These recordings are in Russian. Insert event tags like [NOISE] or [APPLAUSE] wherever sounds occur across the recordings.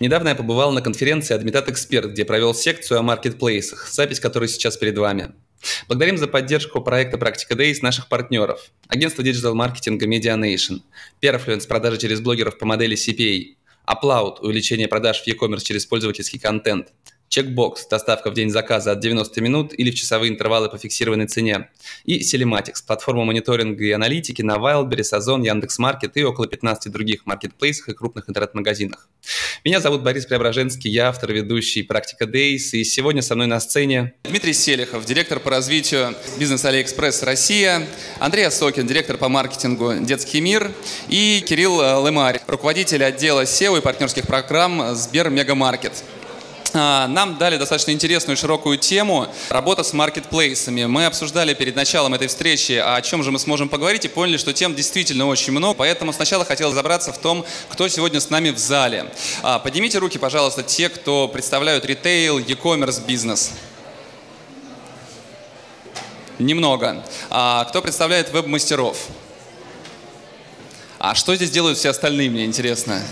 Недавно я побывал на конференции Admitad Expert, где провел секцию о маркетплейсах, запись которой сейчас перед вами. Благодарим за поддержку проекта «Практика Days» наших партнеров. Агентство диджитал-маркетинга Medianation, Perfluence продажи через блогеров по модели CPA, Aplaut – увеличение продаж в e-commerce через пользовательский контент, Чекбокс – доставка в день заказа от 90 минут или в часовые интервалы по фиксированной цене. И Sellematics – платформа мониторинга и аналитики на Wildberries, Озон, Яндекс.Маркет и около 15 других маркетплейсах и крупных интернет-магазинах. Меня зовут Борис Преображенский, я автор, ведущий «Практика Days», и сегодня со мной на сцене Дмитрий Селихов, директор по развитию бизнеса Алиэкспресс Россия, Андрей Осокин, директор по маркетингу «Детский мир» и Кирилл Лемарь, руководитель отдела SEO и партнерских программ Сбер Мегамаркет. Нам дали достаточно интересную широкую тему – работа с маркетплейсами. Мы обсуждали перед началом этой встречи, о чем же мы сможем поговорить, и поняли, что тем действительно очень много. Поэтому сначала хотел разобраться в том, кто сегодня с нами в зале. А, поднимите руки, пожалуйста, те, кто представляют ритейл, e-commerce бизнес. Немного. А кто представляет веб-мастеров? А что здесь делают все остальные, мне интересно?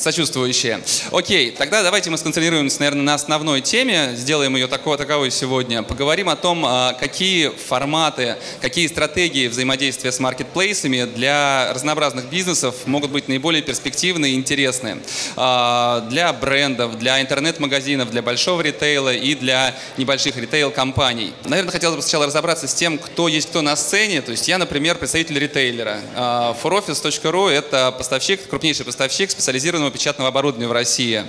Сочувствующие. Окей, тогда давайте мы сконцентрируемся, наверное, на основной теме, сделаем ее такого, таковой сегодня. Поговорим о том, а, какие форматы, какие стратегии взаимодействия с маркетплейсами для разнообразных бизнесов могут быть наиболее перспективны и интересны. А, для брендов, для интернет-магазинов, для большого ритейла и для небольших ритейл-компаний. Наверное, хотелось бы сначала разобраться с тем, кто есть кто на сцене. То есть я, например, представитель ритейлера. А, foroffice.ru – это поставщик, крупнейший поставщик специализированного современного печатного оборудования в России.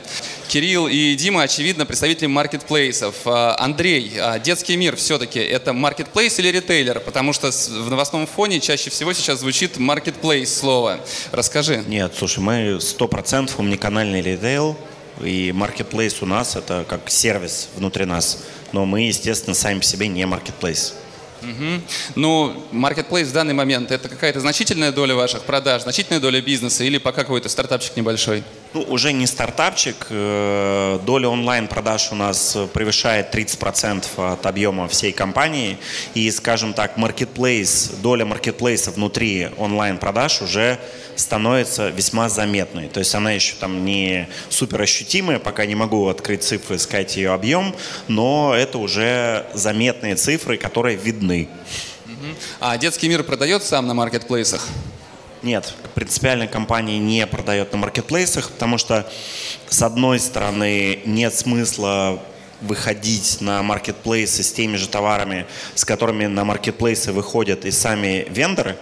Кирилл и Дима, очевидно, представители маркетплейсов. А, Андрей, а, детский мир все-таки это маркетплейс или ритейлер? Потому что в новостном фоне чаще всего сейчас звучит маркетплейс слово. Расскажи. Нет, слушай, мы 100% умниканальный ритейл, и маркетплейс у нас это как сервис внутри нас. Но мы, естественно, сами по себе не маркетплейс. Угу. Ну, маркетплейс в данный момент это какая-то значительная доля ваших продаж, значительная доля бизнеса или пока какой-то стартапчик небольшой? Ну, уже не стартапчик. Э, доля онлайн-продаж у нас превышает 30% от объема всей компании. И, скажем так, маркетплейс, доля маркетплейса внутри онлайн-продаж уже становится весьма заметной. То есть она еще там не супер ощутимая, пока не могу открыть цифры, сказать ее объем, но это уже заметные цифры, которые видны. А детский мир продает сам на маркетплейсах? Нет, принципиально компания не продает на маркетплейсах, потому что, с одной стороны, нет смысла выходить на маркетплейсы с теми же товарами, с которыми на маркетплейсы выходят и сами вендоры.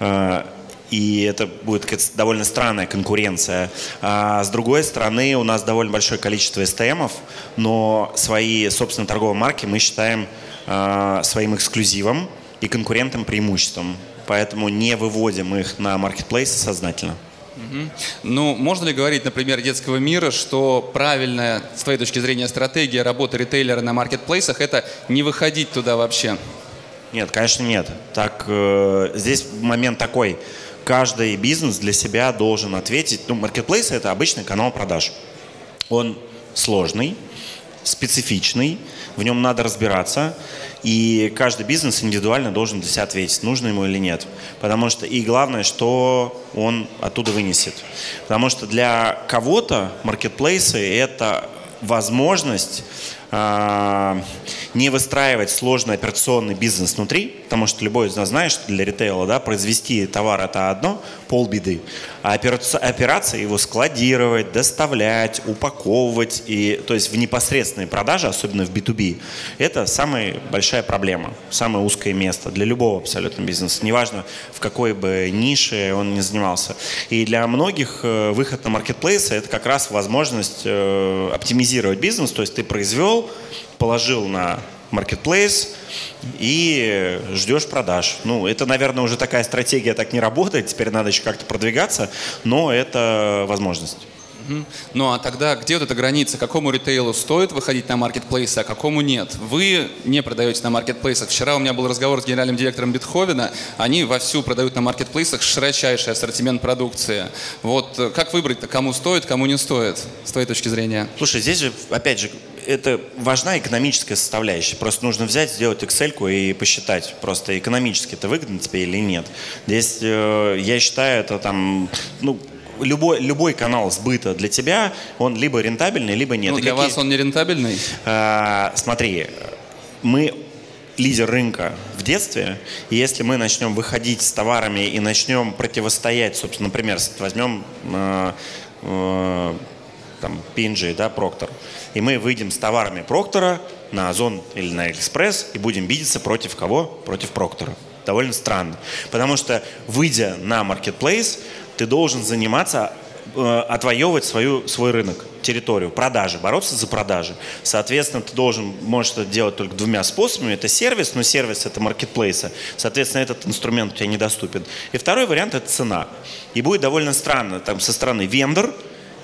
Э, и это будет довольно странная конкуренция. А с другой стороны, у нас довольно большое количество STM-ов, но свои собственные торговые марки мы считаем а, своим эксклюзивом и конкурентным преимуществом. Поэтому не выводим их на маркетплейсы сознательно. Угу. Ну, можно ли говорить, например, детского мира, что правильная, с твоей точки зрения, стратегия работы ритейлера на маркетплейсах – это не выходить туда вообще? Нет, конечно, нет. Так, э, здесь момент такой – каждый бизнес для себя должен ответить. Ну, маркетплейс – это обычный канал продаж. Он сложный, специфичный, в нем надо разбираться, и каждый бизнес индивидуально должен для себя ответить, нужно ему или нет. Потому что и главное, что он оттуда вынесет. Потому что для кого-то маркетплейсы – это возможность не выстраивать сложный операционный бизнес внутри, потому что любой из нас знает, что для ритейла да, произвести товар – это одно, полбеды, а операция его складировать, доставлять, упаковывать, и, то есть в непосредственной продаже, особенно в B2B, это самая большая проблема, самое узкое место для любого абсолютно бизнеса, неважно в какой бы нише он ни занимался. И для многих э, выход на маркетплейсы – это как раз возможность э, оптимизировать бизнес, то есть ты произвел, положил на marketplace и ждешь продаж. Ну, это, наверное, уже такая стратегия так не работает, теперь надо еще как-то продвигаться, но это возможность. Ну а тогда где вот эта граница? Какому ритейлу стоит выходить на маркетплейсы, а какому нет? Вы не продаете на маркетплейсах. Вчера у меня был разговор с генеральным директором Бетховена. Они вовсю продают на маркетплейсах широчайший ассортимент продукции. Вот э, как выбрать-то, кому стоит, кому не стоит, с твоей точки зрения? Слушай, здесь же, опять же, это важна экономическая составляющая. Просто нужно взять, сделать Excel и посчитать, просто экономически это выгодно тебе или нет. Здесь, э, я считаю, это там, ну, любой, любой канал сбыта для тебя, он либо рентабельный, либо нет. Ну, для какие... вас он не рентабельный? А, смотри, мы лидер рынка в детстве, и если мы начнем выходить с товарами и начнем противостоять, собственно, например, возьмем э, э, там, P&G, да, Проктор, и мы выйдем с товарами Проктора на Озон или на Экспресс и будем видеться против кого? Против Проктора. Довольно странно. Потому что, выйдя на Marketplace, ты должен заниматься, э, отвоевывать свою, свой рынок, территорию, продажи, бороться за продажи. Соответственно, ты должен, можешь это делать только двумя способами. Это сервис, но сервис это маркетплейса. Соответственно, этот инструмент у тебя недоступен. И второй вариант это цена. И будет довольно странно, там со стороны вендор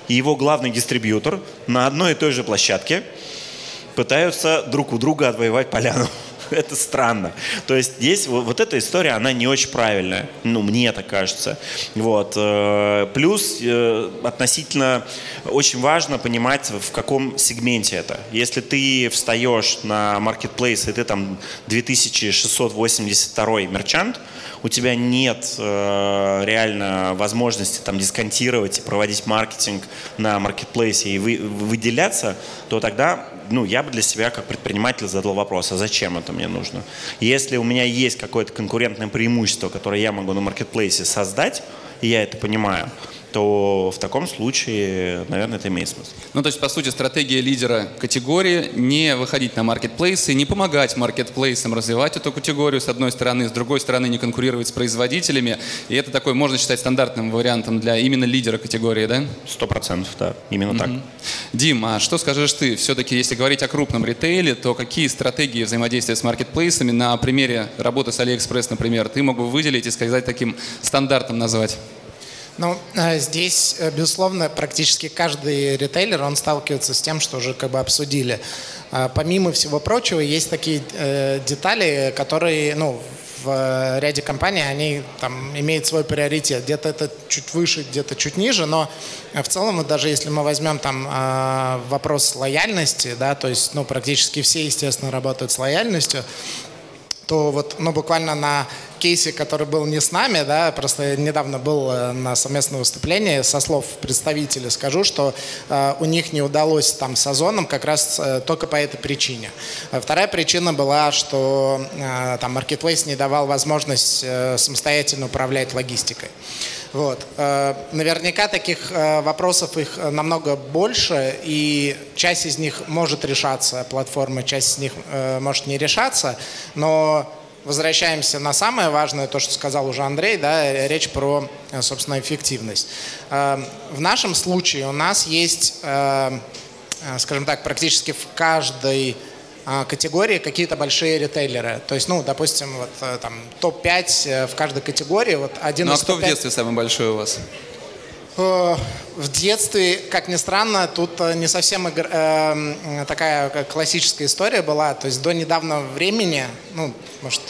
и его главный дистрибьютор на одной и той же площадке пытаются друг у друга отвоевать поляну. [LAUGHS] это странно. То есть здесь вот, вот эта история, она не очень правильная. Ну, мне так кажется. Вот. Э, плюс э, относительно очень важно понимать, в каком сегменте это. Если ты встаешь на marketplace, и ты там 2682 мерчант, у тебя нет э, реально возможности там дисконтировать и проводить маркетинг на маркетплейсе и вы, выделяться, то тогда ну, я бы для себя как предприниматель задал вопрос, а зачем это мне нужно? Если у меня есть какое-то конкурентное преимущество, которое я могу на маркетплейсе создать, и я это понимаю, то в таком случае, наверное, это имеет смысл. Ну, то есть, по сути, стратегия лидера категории не выходить на маркетплейсы, не помогать маркетплейсам развивать эту категорию, с одной стороны, с другой стороны, не конкурировать с производителями. И это такой, можно считать, стандартным вариантом для именно лидера категории, да? Сто процентов, да, именно угу. так. Дим, а что скажешь ты? Все-таки, если говорить о крупном ритейле, то какие стратегии взаимодействия с маркетплейсами на примере работы с Алиэкспресс, например, ты мог бы выделить и сказать таким стандартом назвать? Ну, э, здесь, э, безусловно, практически каждый ритейлер, он сталкивается с тем, что уже как бы обсудили. А помимо всего прочего, есть такие э, детали, которые, ну, в ряде компаний они там имеют свой приоритет. Где-то это чуть выше, где-то чуть ниже, но в целом, даже если мы возьмем там вопрос лояльности, да, то есть, ну, практически все, естественно, работают с лояльностью, то вот, ну, буквально на кейсе, который был не с нами, да, просто недавно был э, на совместном выступлении, со слов представителя скажу, что э, у них не удалось там с Озоном как раз э, только по этой причине. Вторая причина была, что э, там Marketplace не давал возможность э, самостоятельно управлять логистикой. Вот. Э, наверняка таких э, вопросов их намного больше, и часть из них может решаться платформой, часть из них э, может не решаться, но возвращаемся на самое важное, то, что сказал уже Андрей, да, речь про, собственно, эффективность. В нашем случае у нас есть, скажем так, практически в каждой категории какие-то большие ритейлеры. То есть, ну, допустим, вот э, там топ-5 э, в каждой категории. Вот один ну, а кто в детстве самый большой у вас? Э, в детстве, как ни странно, тут не совсем э, такая классическая история была. То есть до недавнего времени, ну, может,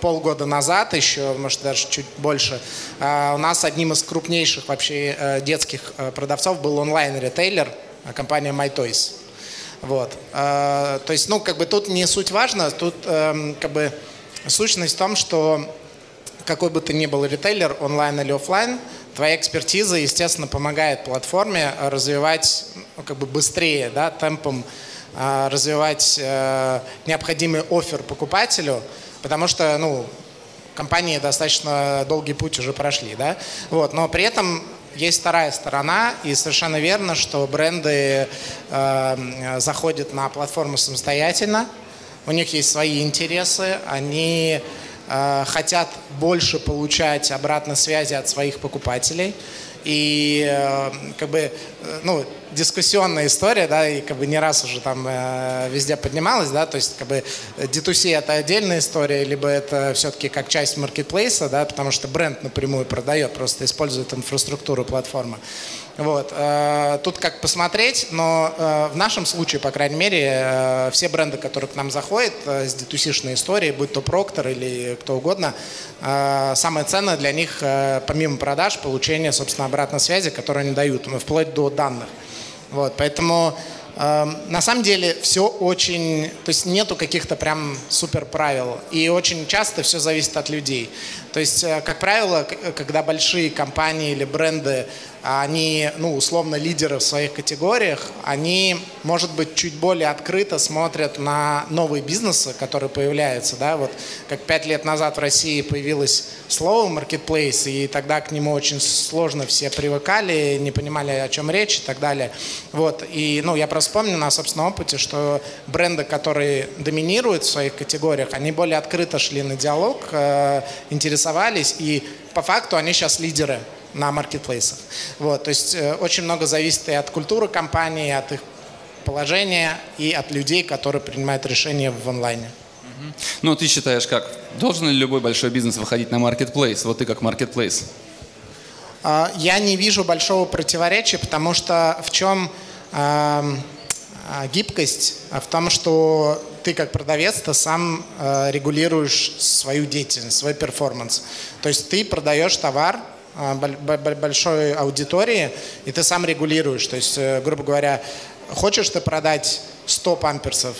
полгода назад еще, может, даже чуть больше, у нас одним из крупнейших вообще детских продавцов был онлайн-ритейлер, компания MyToys. Вот. А, то есть, ну, как бы тут не суть важно, тут эм, как бы сущность в том, что какой бы ты ни был ритейлер, онлайн или офлайн, твоя экспертиза, естественно, помогает платформе развивать ну, как бы быстрее, да, темпом э, развивать э, необходимый офер покупателю, потому что, ну, компании достаточно долгий путь уже прошли, да, вот, но при этом есть вторая сторона, и совершенно верно, что бренды э, заходят на платформу самостоятельно, у них есть свои интересы, они э, хотят больше получать обратной связи от своих покупателей. И э, как бы, э, ну, дискуссионная история, да, и как бы не раз уже там э, везде поднималась, да, то есть как бы D2C это отдельная история, либо это все-таки как часть маркетплейса, да, потому что бренд напрямую продает, просто использует инфраструктуру платформы. Вот. Э, тут как посмотреть, но э, в нашем случае, по крайней мере, э, все бренды, которые к нам заходят с d историей, будь то Procter или кто угодно, самое ценное для них, помимо продаж, получение, собственно, обратной связи, которую они дают, ну, вплоть до данных. Вот. Поэтому Эм, на самом деле все очень, то есть нету каких-то прям супер правил. И очень часто все зависит от людей. То есть, э, как правило, когда большие компании или бренды они, ну, условно, лидеры в своих категориях, они, может быть, чуть более открыто смотрят на новые бизнесы, которые появляются, да, вот как пять лет назад в России появилось слово marketplace, и тогда к нему очень сложно все привыкали, не понимали, о чем речь и так далее. Вот, и, ну, я просто помню на собственном опыте, что бренды, которые доминируют в своих категориях, они более открыто шли на диалог, э, интересовались, и по факту они сейчас лидеры на маркетплейсах. Вот, то есть э, очень много зависит и от культуры компании, от их положения и от людей, которые принимают решения в онлайне. Ну, ты считаешь как? Должен ли любой большой бизнес выходить на маркетплейс? Вот ты как маркетплейс. А, я не вижу большого противоречия, потому что в чем э, гибкость? В том, что ты как продавец, ты сам э, регулируешь свою деятельность, свой перформанс. То есть ты продаешь товар, а, большой аудитории, и ты сам регулируешь. То есть, э, грубо говоря, хочешь ты продать 100 памперсов,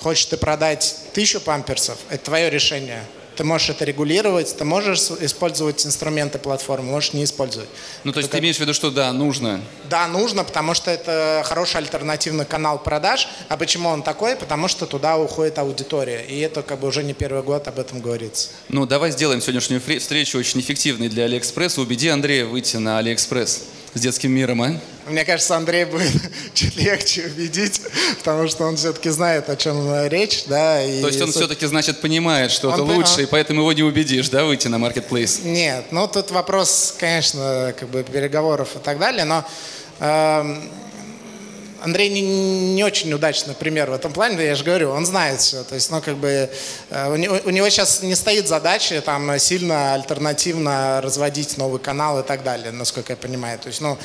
хочешь ты продать 1000 памперсов, это твое решение. Ты можешь это регулировать, ты можешь использовать инструменты платформы, можешь не использовать. Ну, то есть Только... ты имеешь в виду, что да, нужно? Да, нужно, потому что это хороший альтернативный канал продаж. А почему он такой? Потому что туда уходит аудитория. И это как бы уже не первый год об этом говорится. Ну, давай сделаем сегодняшнюю встречу очень эффективной для Алиэкспресса. Убеди Андрея выйти на Алиэкспресс с детским миром, а? Мне кажется, Андрей будет [LAUGHS] чуть легче убедить, потому что он все-таки знает, о чем речь, да. И То есть он все-таки, значит, понимает, что это лучше, он... и поэтому его не убедишь, да, выйти на marketplace? Нет, ну тут вопрос, конечно, как бы переговоров и так далее, но э, Андрей не, не очень удачный пример в этом плане, я же говорю, он знает все. То есть, ну, как бы, э, у, него, у него сейчас не стоит задачи там сильно альтернативно разводить новый канал и так далее, насколько я понимаю. То есть, ну,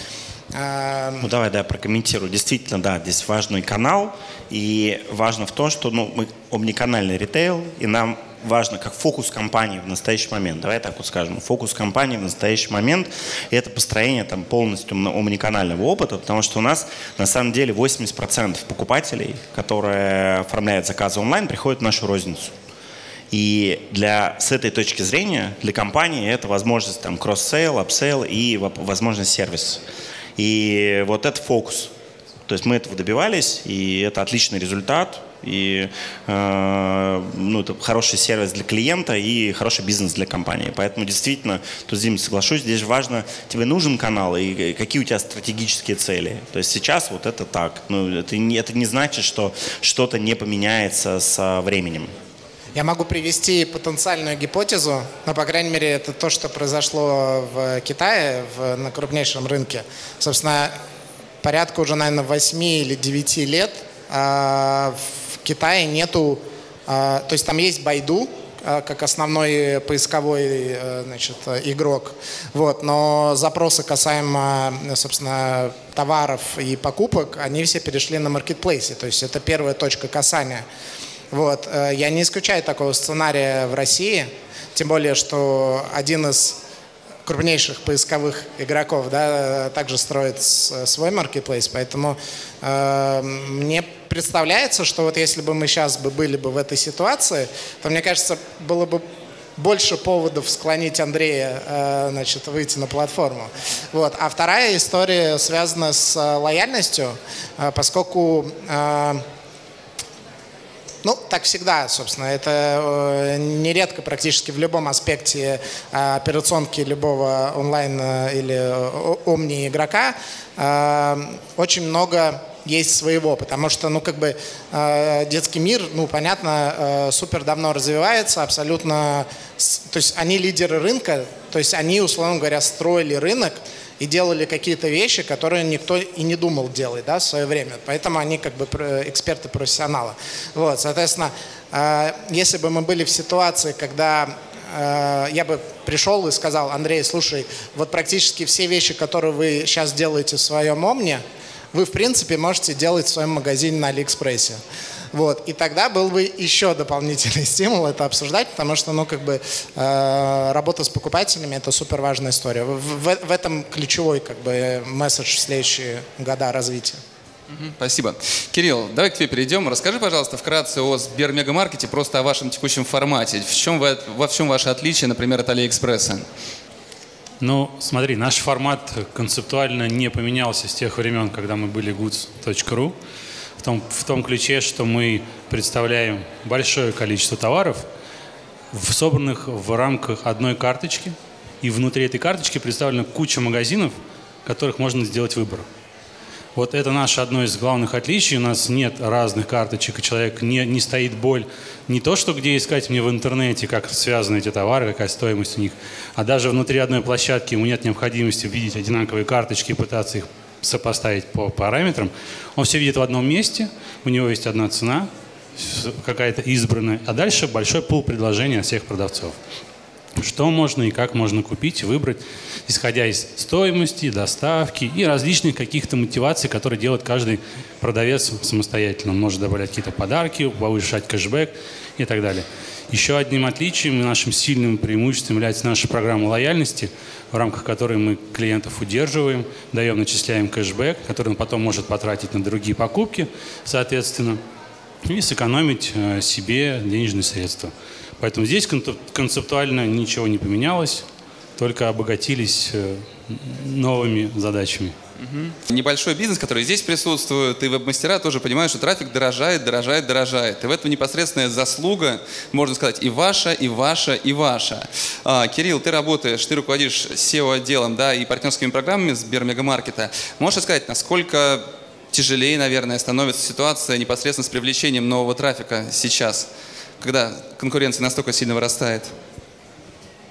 ну давай, да, прокомментирую. Действительно, да, здесь важный канал, и важно в том, что ну, мы омниканальный ритейл, и нам важно как фокус компании в настоящий момент. Давай так вот скажем. Фокус компании в настоящий момент – это построение там, полностью омниканального опыта, потому что у нас на самом деле 80% покупателей, которые оформляют заказы онлайн, приходят в нашу розницу. И для, с этой точки зрения для компании это возможность там cross-sale, upsale и возможность сервис. И вот это фокус. То есть мы этого добивались, и это отличный результат, и э, ну, это хороший сервис для клиента и хороший бизнес для компании. Поэтому действительно, тут с Димой соглашусь, здесь важно, тебе нужен канал и какие у тебя стратегические цели. То есть сейчас вот это так. Ну, это, не, это не значит, что что-то не поменяется со временем. Я могу привести потенциальную гипотезу, но, по крайней мере, это то, что произошло в Китае, в, на крупнейшем рынке. Собственно, порядка уже, наверное, 8 или 9 лет э, в Китае нету... Э, то есть там есть Байду, э, как основной поисковой значит, игрок. Вот. Но запросы касаемо, собственно, товаров и покупок, они все перешли на маркетплейсе. То есть это первая точка касания. Вот. Э, я не исключаю такого сценария в России, тем более, что один из крупнейших поисковых игроков да, также строит свой маркетплейс, поэтому э, мне представляется, что вот если бы мы сейчас бы были бы в этой ситуации, то мне кажется, было бы больше поводов склонить Андрея э, значит, выйти на платформу. Вот. А вторая история связана с э, лояльностью, э, поскольку э, ну, так всегда, собственно. Это э, нередко практически в любом аспекте э, операционки любого онлайн э, или омни игрока очень много есть своего, потому что, ну, как бы детский мир, ну, понятно, супер давно развивается, абсолютно, то есть они лидеры рынка, то есть они, условно говоря, строили рынок, и делали какие-то вещи, которые никто и не думал делать да, в свое время. Поэтому они как бы эксперты-профессионалы. Вот, соответственно, э, если бы мы были в ситуации, когда э, я бы пришел и сказал, Андрей, слушай, вот практически все вещи, которые вы сейчас делаете в своем Омне, вы, в принципе, можете делать в своем магазине на Алиэкспрессе. Вот. И тогда был бы еще дополнительный [LAUGHS] стимул это обсуждать, потому что, ну, как бы, э, работа с покупателями – это супер важная история. В, в, в этом ключевой, как бы, месседж в следующие года развития. Спасибо. Кирилл, давай к тебе перейдем. Расскажи, пожалуйста, вкратце о Сбермегамаркете, просто о вашем текущем формате. В чем вы, во всем ваше отличие, например, от Алиэкспресса? Ну, смотри, наш формат концептуально не поменялся с тех времен, когда мы были goods.ru в том, в том ключе, что мы представляем большое количество товаров, собранных в рамках одной карточки, и внутри этой карточки представлена куча магазинов, в которых можно сделать выбор. Вот это наше одно из главных отличий. У нас нет разных карточек, и человек не, не стоит боль не то, что где искать мне в интернете, как связаны эти товары, какая стоимость у них, а даже внутри одной площадки ему нет необходимости видеть одинаковые карточки и пытаться их сопоставить по параметрам, он все видит в одном месте, у него есть одна цена, какая-то избранная, а дальше большой пул предложений от всех продавцов. Что можно и как можно купить, выбрать, исходя из стоимости, доставки и различных каких-то мотиваций, которые делает каждый продавец самостоятельно. Он может добавлять какие-то подарки, повышать кэшбэк и так далее. Еще одним отличием и нашим сильным преимуществом является наша программа лояльности, в рамках которой мы клиентов удерживаем, даем, начисляем кэшбэк, который он потом может потратить на другие покупки, соответственно, и сэкономить э, себе денежные средства. Поэтому здесь концептуально ничего не поменялось, только обогатились э, новыми задачами. Угу. Небольшой бизнес, который здесь присутствует, и веб-мастера тоже понимают, что трафик дорожает, дорожает, дорожает. И в этом непосредственная заслуга, можно сказать, и ваша, и ваша, и ваша. А, Кирилл, ты работаешь, ты руководишь SEO-отделом да, и партнерскими программами Сбермегамаркета. Можешь сказать, насколько тяжелее, наверное, становится ситуация непосредственно с привлечением нового трафика сейчас, когда конкуренция настолько сильно вырастает?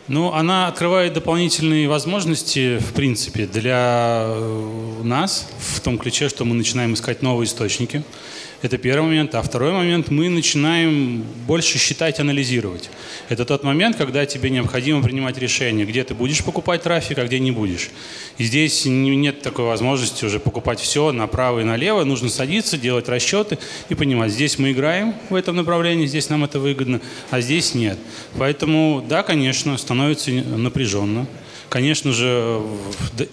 Ну, она открывает дополнительные возможности, в принципе, для э, нас, в том ключе, что мы начинаем искать новые источники. Это первый момент. А второй момент, мы начинаем больше считать, анализировать. Это тот момент, когда тебе необходимо принимать решение, где ты будешь покупать трафик, а где не будешь. И здесь нет такой возможности уже покупать все направо и налево. Нужно садиться, делать расчеты и понимать, здесь мы играем в этом направлении, здесь нам это выгодно, а здесь нет. Поэтому, да, конечно, становится напряженно. Конечно же,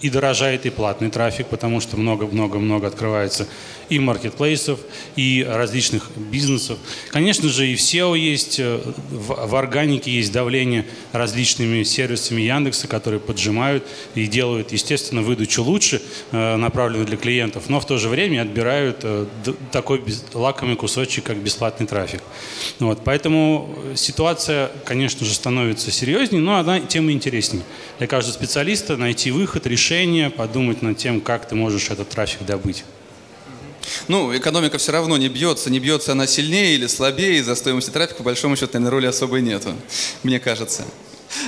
и дорожает и платный трафик, потому что много-много-много открывается и маркетплейсов, и различных бизнесов. Конечно же, и в SEO есть, э, в органике есть давление различными сервисами Яндекса, которые поджимают и делают, естественно, выдачу лучше, э, направленную для клиентов, но в то же время отбирают э, такой лакомый кусочек, как бесплатный трафик. Вот, поэтому ситуация, конечно же, становится серьезнее, но она тем и интереснее. Для каждого специалиста найти выход, решение, подумать над тем, как ты можешь этот трафик добыть. Ну, экономика все равно не бьется, не бьется она сильнее или слабее из-за стоимости трафика, по большому счету, наверное, роли особой нету, мне кажется.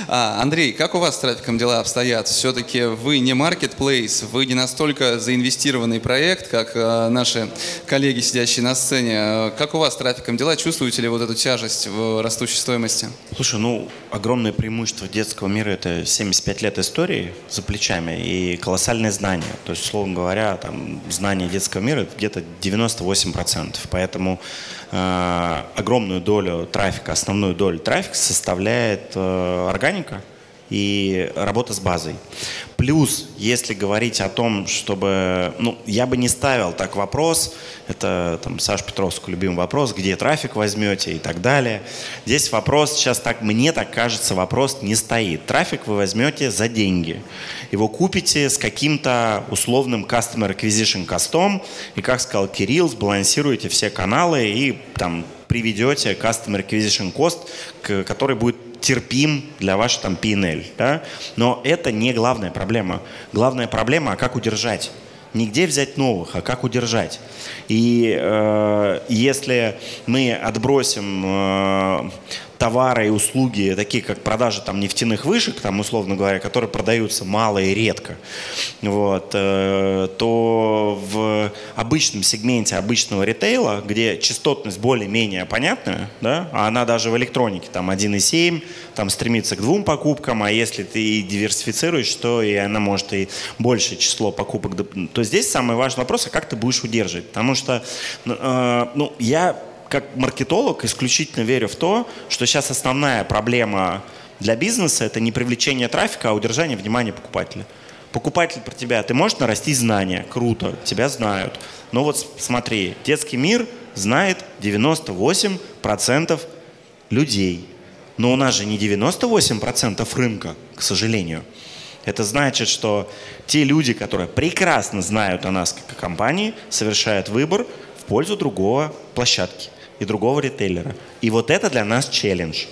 А, Андрей, как у вас с трафиком дела обстоят? Все-таки вы не marketplace, вы не настолько заинвестированный проект, как а, наши коллеги, сидящие на сцене. Как у вас с трафиком дела? Чувствуете ли вот эту тяжесть в растущей стоимости? Слушай, ну, огромное преимущество детского мира – это 75 лет истории за плечами и колоссальные знания. То есть, условно говоря, там, знания детского мира – где-то 98%. Поэтому э, огромную долю трафика, основную долю трафика составляет э, органика и работа с базой. Плюс, если говорить о том, чтобы... Ну, я бы не ставил так вопрос, это там Саш Петровский любимый вопрос, где трафик возьмете и так далее. Здесь вопрос, сейчас так, мне так кажется, вопрос не стоит. Трафик вы возьмете за деньги. Его купите с каким-то условным Customer Acquisition костом, и, как сказал Кирилл, сбалансируете все каналы и там приведете Customer Acquisition Cost, который будет терпим для вашей там PNL. Да? Но это не главная проблема. Главная проблема, а как удержать. Не где взять новых, а как удержать. И э, если мы отбросим э, товары и услуги, такие как продажа там нефтяных вышек, там условно говоря, которые продаются мало и редко, вот, э, то в обычном сегменте обычного ритейла, где частотность более-менее понятная, да, а она даже в электронике там 1,7, там стремится к двум покупкам, а если ты диверсифицируешь, то и она может и большее число покупок, то здесь самый важный вопрос, а как ты будешь удерживать? Потому что, э, ну, я как маркетолог исключительно верю в то, что сейчас основная проблема для бизнеса – это не привлечение трафика, а удержание внимания покупателя. Покупатель про тебя, ты можешь нарастить знания, круто, тебя знают. Но вот смотри, детский мир знает 98% людей. Но у нас же не 98% рынка, к сожалению. Это значит, что те люди, которые прекрасно знают о нас как о компании, совершают выбор в пользу другого площадки и другого ритейлера. И вот это для нас челлендж.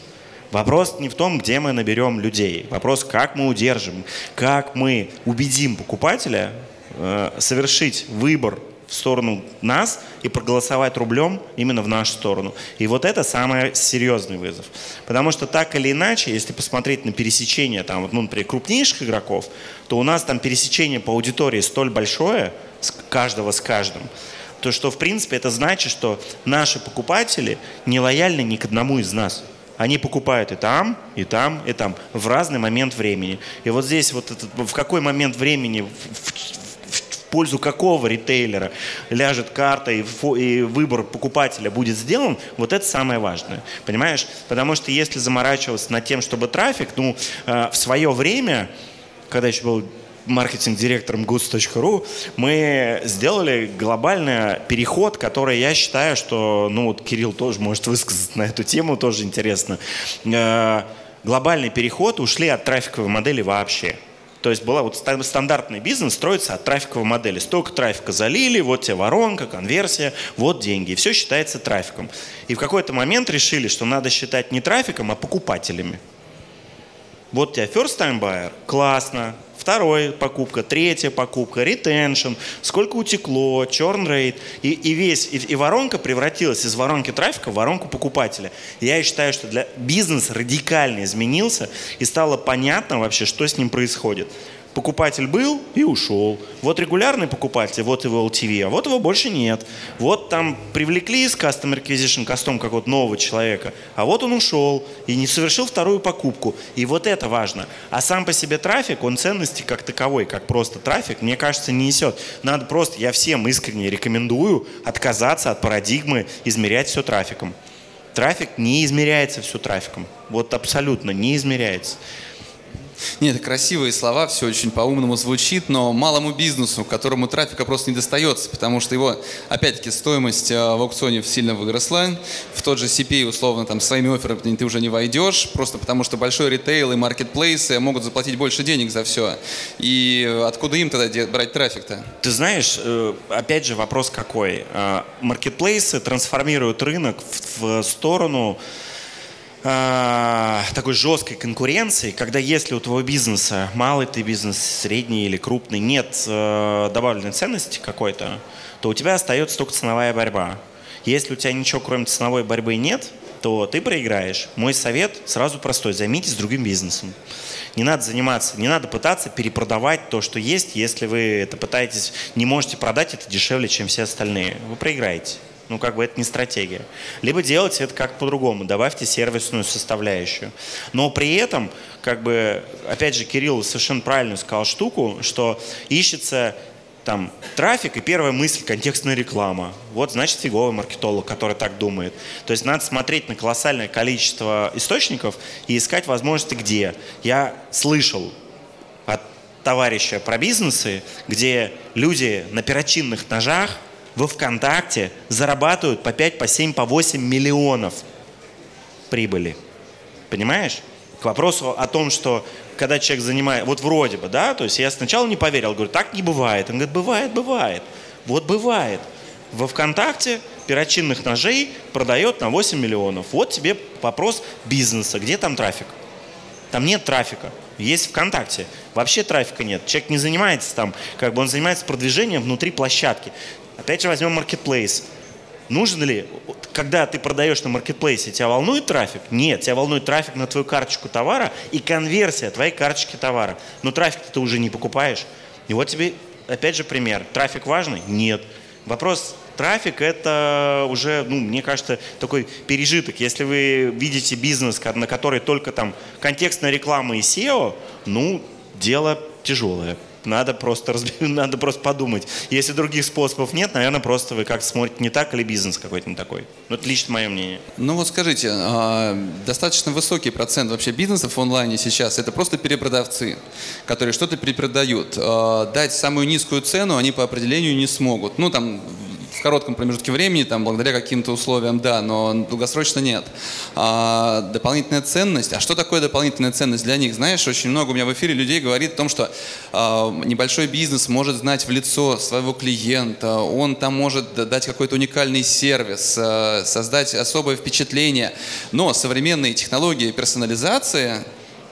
Вопрос не в том, где мы наберем людей. Вопрос, как мы удержим, как мы убедим покупателя э, совершить выбор в сторону нас и проголосовать рублем именно в нашу сторону. И вот это самый серьезный вызов. Потому что так или иначе, если посмотреть на пересечение, там, ну, например, крупнейших игроков, то у нас там пересечение по аудитории столь большое, с каждого с каждым, то что, в принципе, это значит, что наши покупатели не лояльны ни к одному из нас. Они покупают и там, и там, и там, в разный момент времени. И вот здесь вот этот, в какой момент времени, в, пользу какого ритейлера ляжет карта и, и выбор покупателя будет сделан, вот это самое важное. Понимаешь? Потому что если заморачиваться над тем, чтобы трафик, ну, э, в свое время, когда еще был маркетинг-директором goods.ru, мы сделали глобальный переход, который я считаю, что, ну вот Кирилл тоже может высказаться на эту тему, тоже интересно. Э, глобальный переход, ушли от трафиковой модели вообще. То есть была вот стандартный бизнес строится от трафиковой модели. Столько трафика залили, вот тебе воронка, конверсия, вот деньги. И все считается трафиком. И в какой-то момент решили, что надо считать не трафиком, а покупателями. Вот у тебя first time buyer, классно, вторая покупка, третья покупка, ретеншн, сколько утекло, черн рейт. И, и весь, и, и воронка превратилась из воронки трафика в воронку покупателя. я считаю, что для бизнес радикально изменился и стало понятно вообще, что с ним происходит. Покупатель был и ушел. Вот регулярный покупатель, вот его LTV, а вот его больше нет. Вот там привлекли из Custom Acquisition кастом какого-то нового человека, а вот он ушел и не совершил вторую покупку. И вот это важно. А сам по себе трафик, он ценности как таковой, как просто трафик, мне кажется, не несет. Надо просто, я всем искренне рекомендую отказаться от парадигмы измерять все трафиком. Трафик не измеряется все трафиком. Вот абсолютно не измеряется. Нет, красивые слова, все очень по-умному звучит, но малому бизнесу, которому трафика просто не достается, потому что его, опять-таки, стоимость э, в аукционе сильно выросла, в тот же CPA, условно, там, своими офферами ты уже не войдешь, просто потому что большой ритейл и маркетплейсы могут заплатить больше денег за все. И откуда им тогда брать трафик-то? Ты знаешь, э, опять же, вопрос какой? Э, маркетплейсы трансформируют рынок в сторону такой жесткой конкуренции, когда если у твоего бизнеса, малый ты бизнес, средний или крупный, нет э, добавленной ценности какой-то, то у тебя остается только ценовая борьба. Если у тебя ничего кроме ценовой борьбы нет, то ты проиграешь. Мой совет сразу простой. Займитесь другим бизнесом. Не надо заниматься, не надо пытаться перепродавать то, что есть, если вы это пытаетесь, не можете продать это дешевле, чем все остальные. Вы проиграете. Ну, как бы это не стратегия. Либо делайте это как по-другому, добавьте сервисную составляющую. Но при этом, как бы, опять же, Кирилл совершенно правильно сказал штуку, что ищется там трафик и первая мысль – контекстная реклама. Вот, значит, фиговый маркетолог, который так думает. То есть надо смотреть на колоссальное количество источников и искать возможности где. Я слышал от товарища про бизнесы, где люди на перочинных ножах – во ВКонтакте зарабатывают по 5, по 7, по 8 миллионов прибыли. Понимаешь? К вопросу о том, что когда человек занимает, вот вроде бы, да, то есть я сначала не поверил, говорю, так не бывает. Он говорит, бывает, бывает. Вот бывает. Во ВКонтакте перочинных ножей продает на 8 миллионов. Вот тебе вопрос бизнеса. Где там трафик? Там нет трафика. Есть ВКонтакте. Вообще трафика нет. Человек не занимается там, как бы он занимается продвижением внутри площадки. Опять же возьмем Marketplace. нужен ли, когда ты продаешь на маркетплейсе, тебя волнует трафик? Нет, тебя волнует трафик на твою карточку товара и конверсия твоей карточки товара. Но трафик ты уже не покупаешь. И вот тебе, опять же, пример. Трафик важный? Нет. Вопрос трафик это уже, ну, мне кажется, такой пережиток. Если вы видите бизнес, на который только там контекстная реклама и SEO, ну, дело тяжелое. Надо просто, [LAUGHS] разб... надо просто подумать. Если других способов нет, наверное, просто вы как смотрите не так или бизнес какой-то не такой. Ну, это лично мое мнение. Ну вот скажите, а, достаточно высокий процент вообще бизнесов в онлайне сейчас, это просто перепродавцы, которые что-то перепродают. А, дать самую низкую цену они по определению не смогут. Ну, там в коротком промежутке времени, там, благодаря каким-то условиям, да, но долгосрочно нет. А, дополнительная ценность. А что такое дополнительная ценность для них? Знаешь, очень много у меня в эфире людей говорит о том, что а, небольшой бизнес может знать в лицо своего клиента, он там может дать какой-то уникальный сервис, а, создать особое впечатление. Но современные технологии персонализации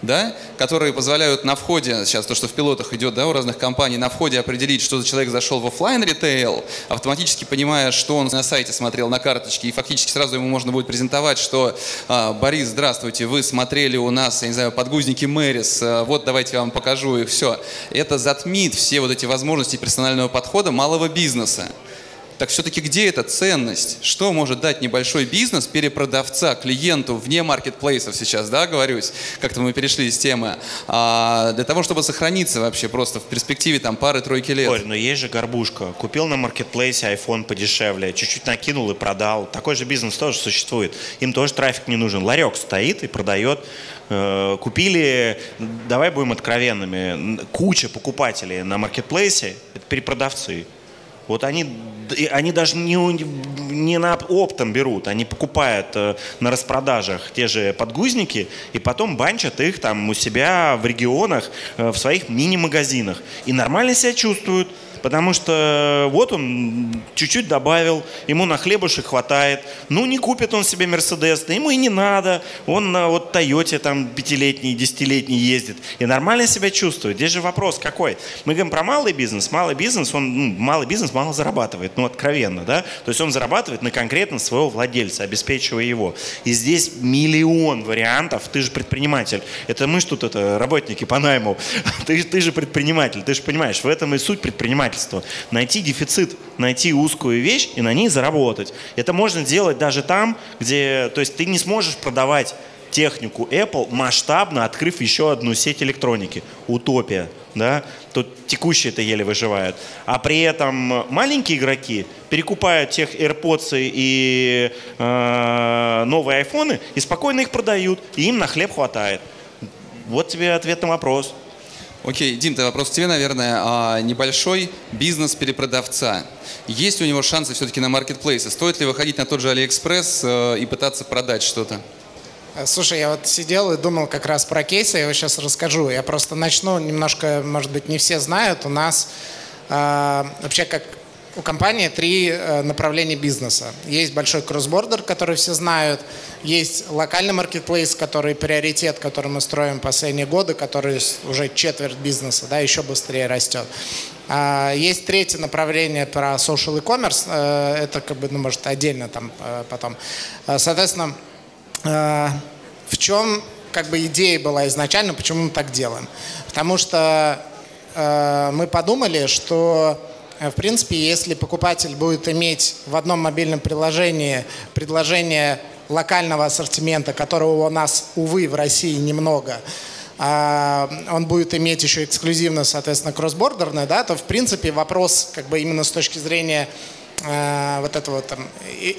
да, которые позволяют на входе, сейчас то, что в пилотах идет да, у разных компаний, на входе определить, что за человек зашел в офлайн ритейл, автоматически понимая, что он на сайте смотрел на карточке, и фактически сразу ему можно будет презентовать, что а, Борис, здравствуйте, вы смотрели у нас, я не знаю, подгузники Мэрис, а, вот давайте я вам покажу их, все. Это затмит все вот эти возможности персонального подхода малого бизнеса. Так все-таки где эта ценность? Что может дать небольшой бизнес перепродавца клиенту вне маркетплейсов сейчас, да, говорюсь, как-то мы перешли из темы, а, для того, чтобы сохраниться вообще просто в перспективе там пары-тройки лет? Оль, но есть же горбушка. Купил на маркетплейсе iPhone подешевле, чуть-чуть накинул и продал. Такой же бизнес тоже существует. Им тоже трафик не нужен. Ларек стоит и продает э, купили, давай будем откровенными, куча покупателей на маркетплейсе, это перепродавцы. Вот они они даже не, не на оптом берут, они покупают э, на распродажах те же подгузники и потом банчат их там у себя в регионах, э, в своих мини-магазинах. И нормально себя чувствуют. Потому что вот он чуть-чуть добавил, ему на хлебушек хватает. Ну, не купит он себе Мерседес, да ему и не надо. Он на вот Тойоте там пятилетний, десятилетний ездит. И нормально себя чувствует. Здесь же вопрос какой? Мы говорим про малый бизнес. Малый бизнес, он, ну, малый бизнес мало зарабатывает, ну, откровенно, да? То есть он зарабатывает на конкретно своего владельца, обеспечивая его. И здесь миллион вариантов. Ты же предприниматель. Это мы это, работники по найму. [LAUGHS] Ты, ты же предприниматель. Ты же понимаешь, в этом и суть предпринимателя предпринимательства. Найти дефицит, найти узкую вещь и на ней заработать. Это можно делать даже там, где... То есть ты не сможешь продавать технику Apple масштабно, открыв еще одну сеть электроники. Утопия. Да? Тут текущие это еле выживают. А при этом маленькие игроки перекупают тех AirPods и э, новые айфоны и спокойно их продают. И им на хлеб хватает. Вот тебе ответ на вопрос. Окей, Дим, ты вопрос тебе, наверное. А небольшой бизнес перепродавца. Есть у него шансы все-таки на маркетплейсы? Стоит ли выходить на тот же Алиэкспресс э, и пытаться продать что-то? Э, слушай, я вот сидел и думал как раз про кейсы, я его сейчас расскажу. Я просто начну немножко, может быть, не все знают. У нас э, вообще как у компании три э, направления бизнеса. Есть большой кроссбордер, который все знают. Есть локальный маркетплейс, который приоритет, который мы строим последние годы, который уже четверть бизнеса, да, еще быстрее растет. А, есть третье направление про social e-commerce. Э, это как бы, ну, может, отдельно там э, потом. Соответственно, в чем как бы идея была изначально, почему мы так делаем? Потому что мы подумали, что в принципе, если покупатель будет иметь в одном мобильном приложении предложение локального ассортимента, которого у нас, увы, в России немного, а, он будет иметь еще эксклюзивно, соответственно, кроссбордерное, да, то, в принципе, вопрос как бы именно с точки зрения э, вот этого там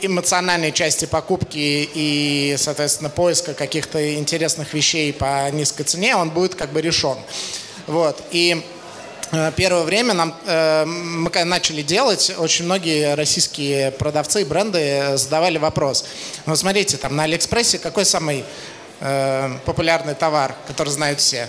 эмоциональной части покупки и, соответственно, поиска каких-то интересных вещей по низкой цене, он будет как бы решен. Вот. И Э, первое время нам, э, мы начали делать, очень многие российские продавцы и бренды задавали вопрос. Ну, смотрите, там на Алиэкспрессе какой самый э, популярный товар, который знают все?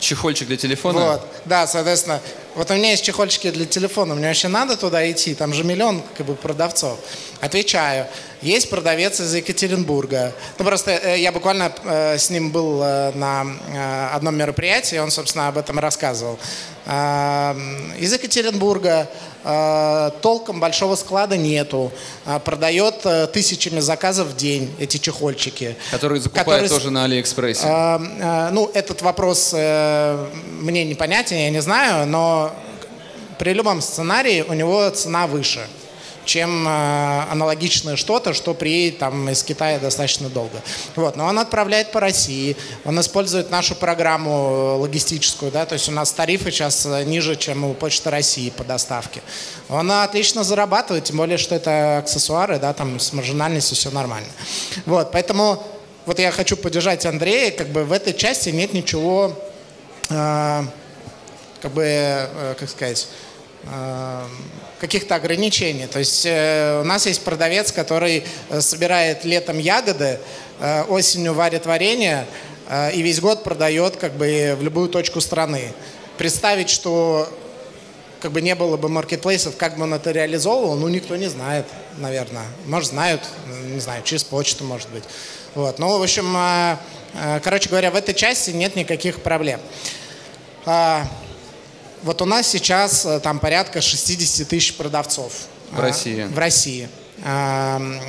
Чехольчик для телефона? Вот, да, соответственно, вот у меня есть чехольчики для телефона, мне вообще надо туда идти, там же миллион как бы продавцов. Отвечаю, есть продавец из Екатеринбурга. Ну просто э, я буквально э, с ним был э, на одном мероприятии, он, собственно, об этом рассказывал. Из Екатеринбурга толком большого склада нету, продает тысячами заказов в день эти чехольчики. Которые закупают тоже на Алиэкспрессе. Ну, этот вопрос мне непонятен, я не знаю, но при любом сценарии у него цена выше чем э, аналогичное что-то, что приедет там из Китая достаточно долго. Вот. Но он отправляет по России, он использует нашу программу логистическую, да, то есть у нас тарифы сейчас ниже, чем у Почты России по доставке. Он отлично зарабатывает, тем более, что это аксессуары, да, там с маржинальностью все нормально. Вот, поэтому вот я хочу поддержать Андрея, как бы в этой части нет ничего, э, как бы, э, как сказать, э, каких-то ограничений. То есть э, у нас есть продавец, который э, собирает летом ягоды, э, осенью варит варенье э, и весь год продает как бы в любую точку страны. Представить, что как бы не было бы маркетплейсов, как бы он это реализовывал, ну, никто не знает, наверное. Может, знают, не знаю, через почту, может быть. Вот. Ну, в общем, э, э, короче говоря, в этой части нет никаких проблем. А, вот у нас сейчас э, там порядка 60 тысяч продавцов. В России. В России.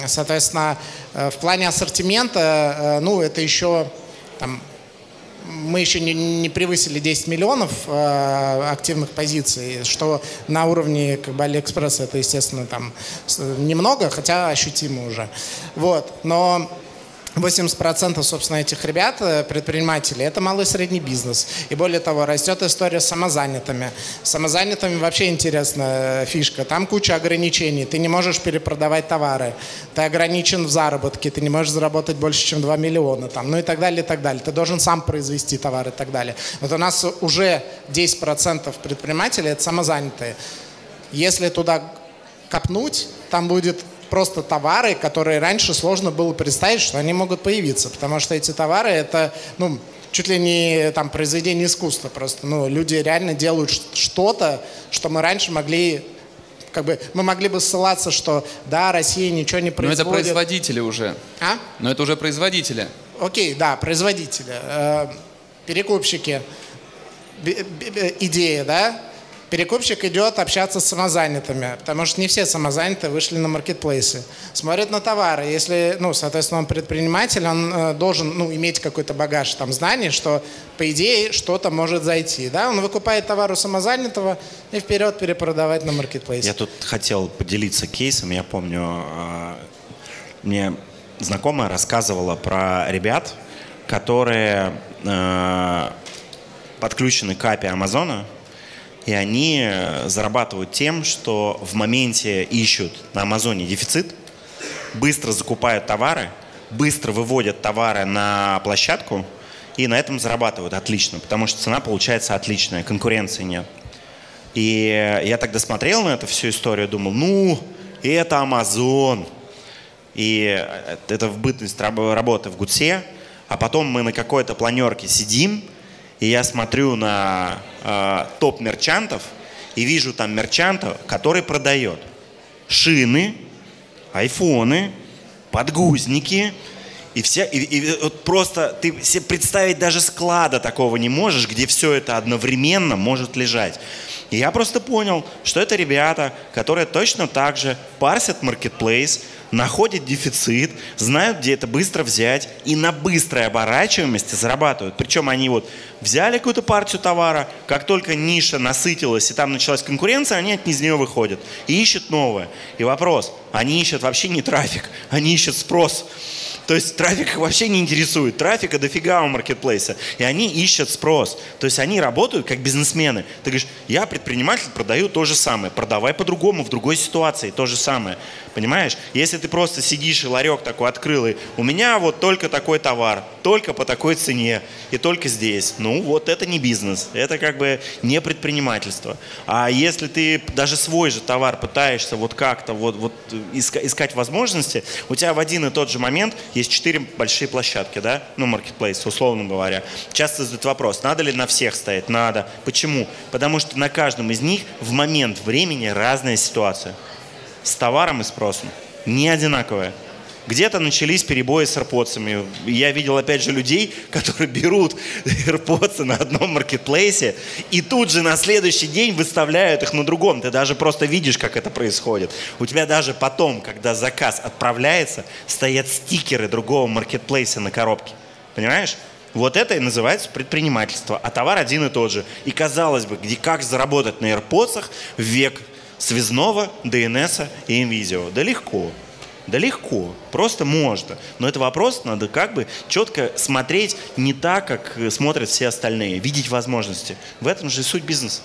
Соответственно, э, в плане ассортимента, э, ну, это еще там, мы еще не, не превысили 10 миллионов э, активных позиций, что на уровне как бы Алиэкспресса это, естественно, там немного, хотя ощутимо уже. Вот. Но 80% собственно этих ребят, э, предпринимателей, это малый и средний бизнес. И более того, растет история с самозанятыми. С самозанятыми вообще интересная фишка. Там куча ограничений. Ты не можешь перепродавать товары. Ты ограничен в заработке. Ты не можешь заработать больше, чем 2 миллиона. Там, ну и так далее, и так далее. Ты должен сам произвести товары и так далее. Вот у нас уже 10% предпринимателей это самозанятые. Если туда копнуть, там будет просто товары, которые раньше сложно было представить, что они могут появиться, потому что эти товары это, ну, чуть ли не там произведение искусства просто. Ну, люди реально делают что-то, что мы раньше могли как бы мы могли бы ссылаться, что да, Россия ничего не производит. Но это производители уже. А? Но это уже производители. Окей, да, производители. Э, перекупщики. Идея, да? Перекупщик идет общаться с самозанятыми, потому что не все самозанятые вышли на маркетплейсы. Смотрит на товары. Если, ну, соответственно, он предприниматель, он э, должен ну, иметь какой-то багаж там, знаний, что, по идее, что-то может зайти. Да? Он выкупает товар у самозанятого и вперед перепродавать на маркетплейсе. Я тут хотел поделиться кейсом. Я помню, э, мне знакомая рассказывала про ребят, которые э, подключены к API Амазона, и они э, зарабатывают тем, что в моменте ищут на Амазоне дефицит, быстро закупают товары, быстро выводят товары на площадку и на этом зарабатывают отлично, потому что цена получается отличная, конкуренции нет. И я тогда смотрел на эту всю историю, думал, ну, это Амазон. И э, это в бытность работы в ГУЦе. А потом мы на какой-то планерке сидим, и я смотрю на э, топ мерчантов и вижу там мерчанта, который продает шины, айфоны, подгузники, и все, и, и вот просто ты себе представить даже склада такого не можешь, где все это одновременно может лежать. И я просто понял, что это ребята, которые точно так же парсят маркетплейс, находят дефицит, знают, где это быстро взять и на быстрой оборачиваемости зарабатывают. Причем они вот взяли какую-то партию товара, как только ниша насытилась и там началась конкуренция, они от нее выходят и ищут новое. И вопрос, они ищут вообще не трафик, они ищут спрос. То есть трафик их вообще не интересует. Трафика дофига у маркетплейса. И они ищут спрос. То есть они работают как бизнесмены. Ты говоришь, я предприниматель, продаю то же самое. Продавай по-другому, в другой ситуации то же самое. Понимаешь? Если ты просто сидишь и ларек такой открыл, и у меня вот только такой товар, только по такой цене, и только здесь. Ну, вот это не бизнес. Это как бы не предпринимательство. А если ты даже свой же товар пытаешься вот как-то вот, вот искать возможности, у тебя в один и тот же момент есть четыре большие площадки, да, ну, маркетплейс, условно говоря. Часто задают вопрос, надо ли на всех стоять? Надо. Почему? Потому что на каждом из них в момент времени разная ситуация. С товаром и спросом. Не одинаковая. Где-то начались перебои с AirPods. Я видел, опять же, людей, которые [LAUGHS] берут AirPods на одном маркетплейсе и тут же на следующий день выставляют их на другом. Ты даже просто видишь, как это происходит. У тебя даже потом, когда заказ отправляется, стоят стикеры другого маркетплейса на коробке. Понимаешь? Вот это и называется предпринимательство. А товар один и тот же. И казалось бы, где как заработать на AirPods в век связного, DNS и NVIDIA? Да легко. Да легко, просто можно. Но это вопрос, надо как бы четко смотреть не так, как смотрят все остальные, видеть возможности. В этом же суть бизнеса.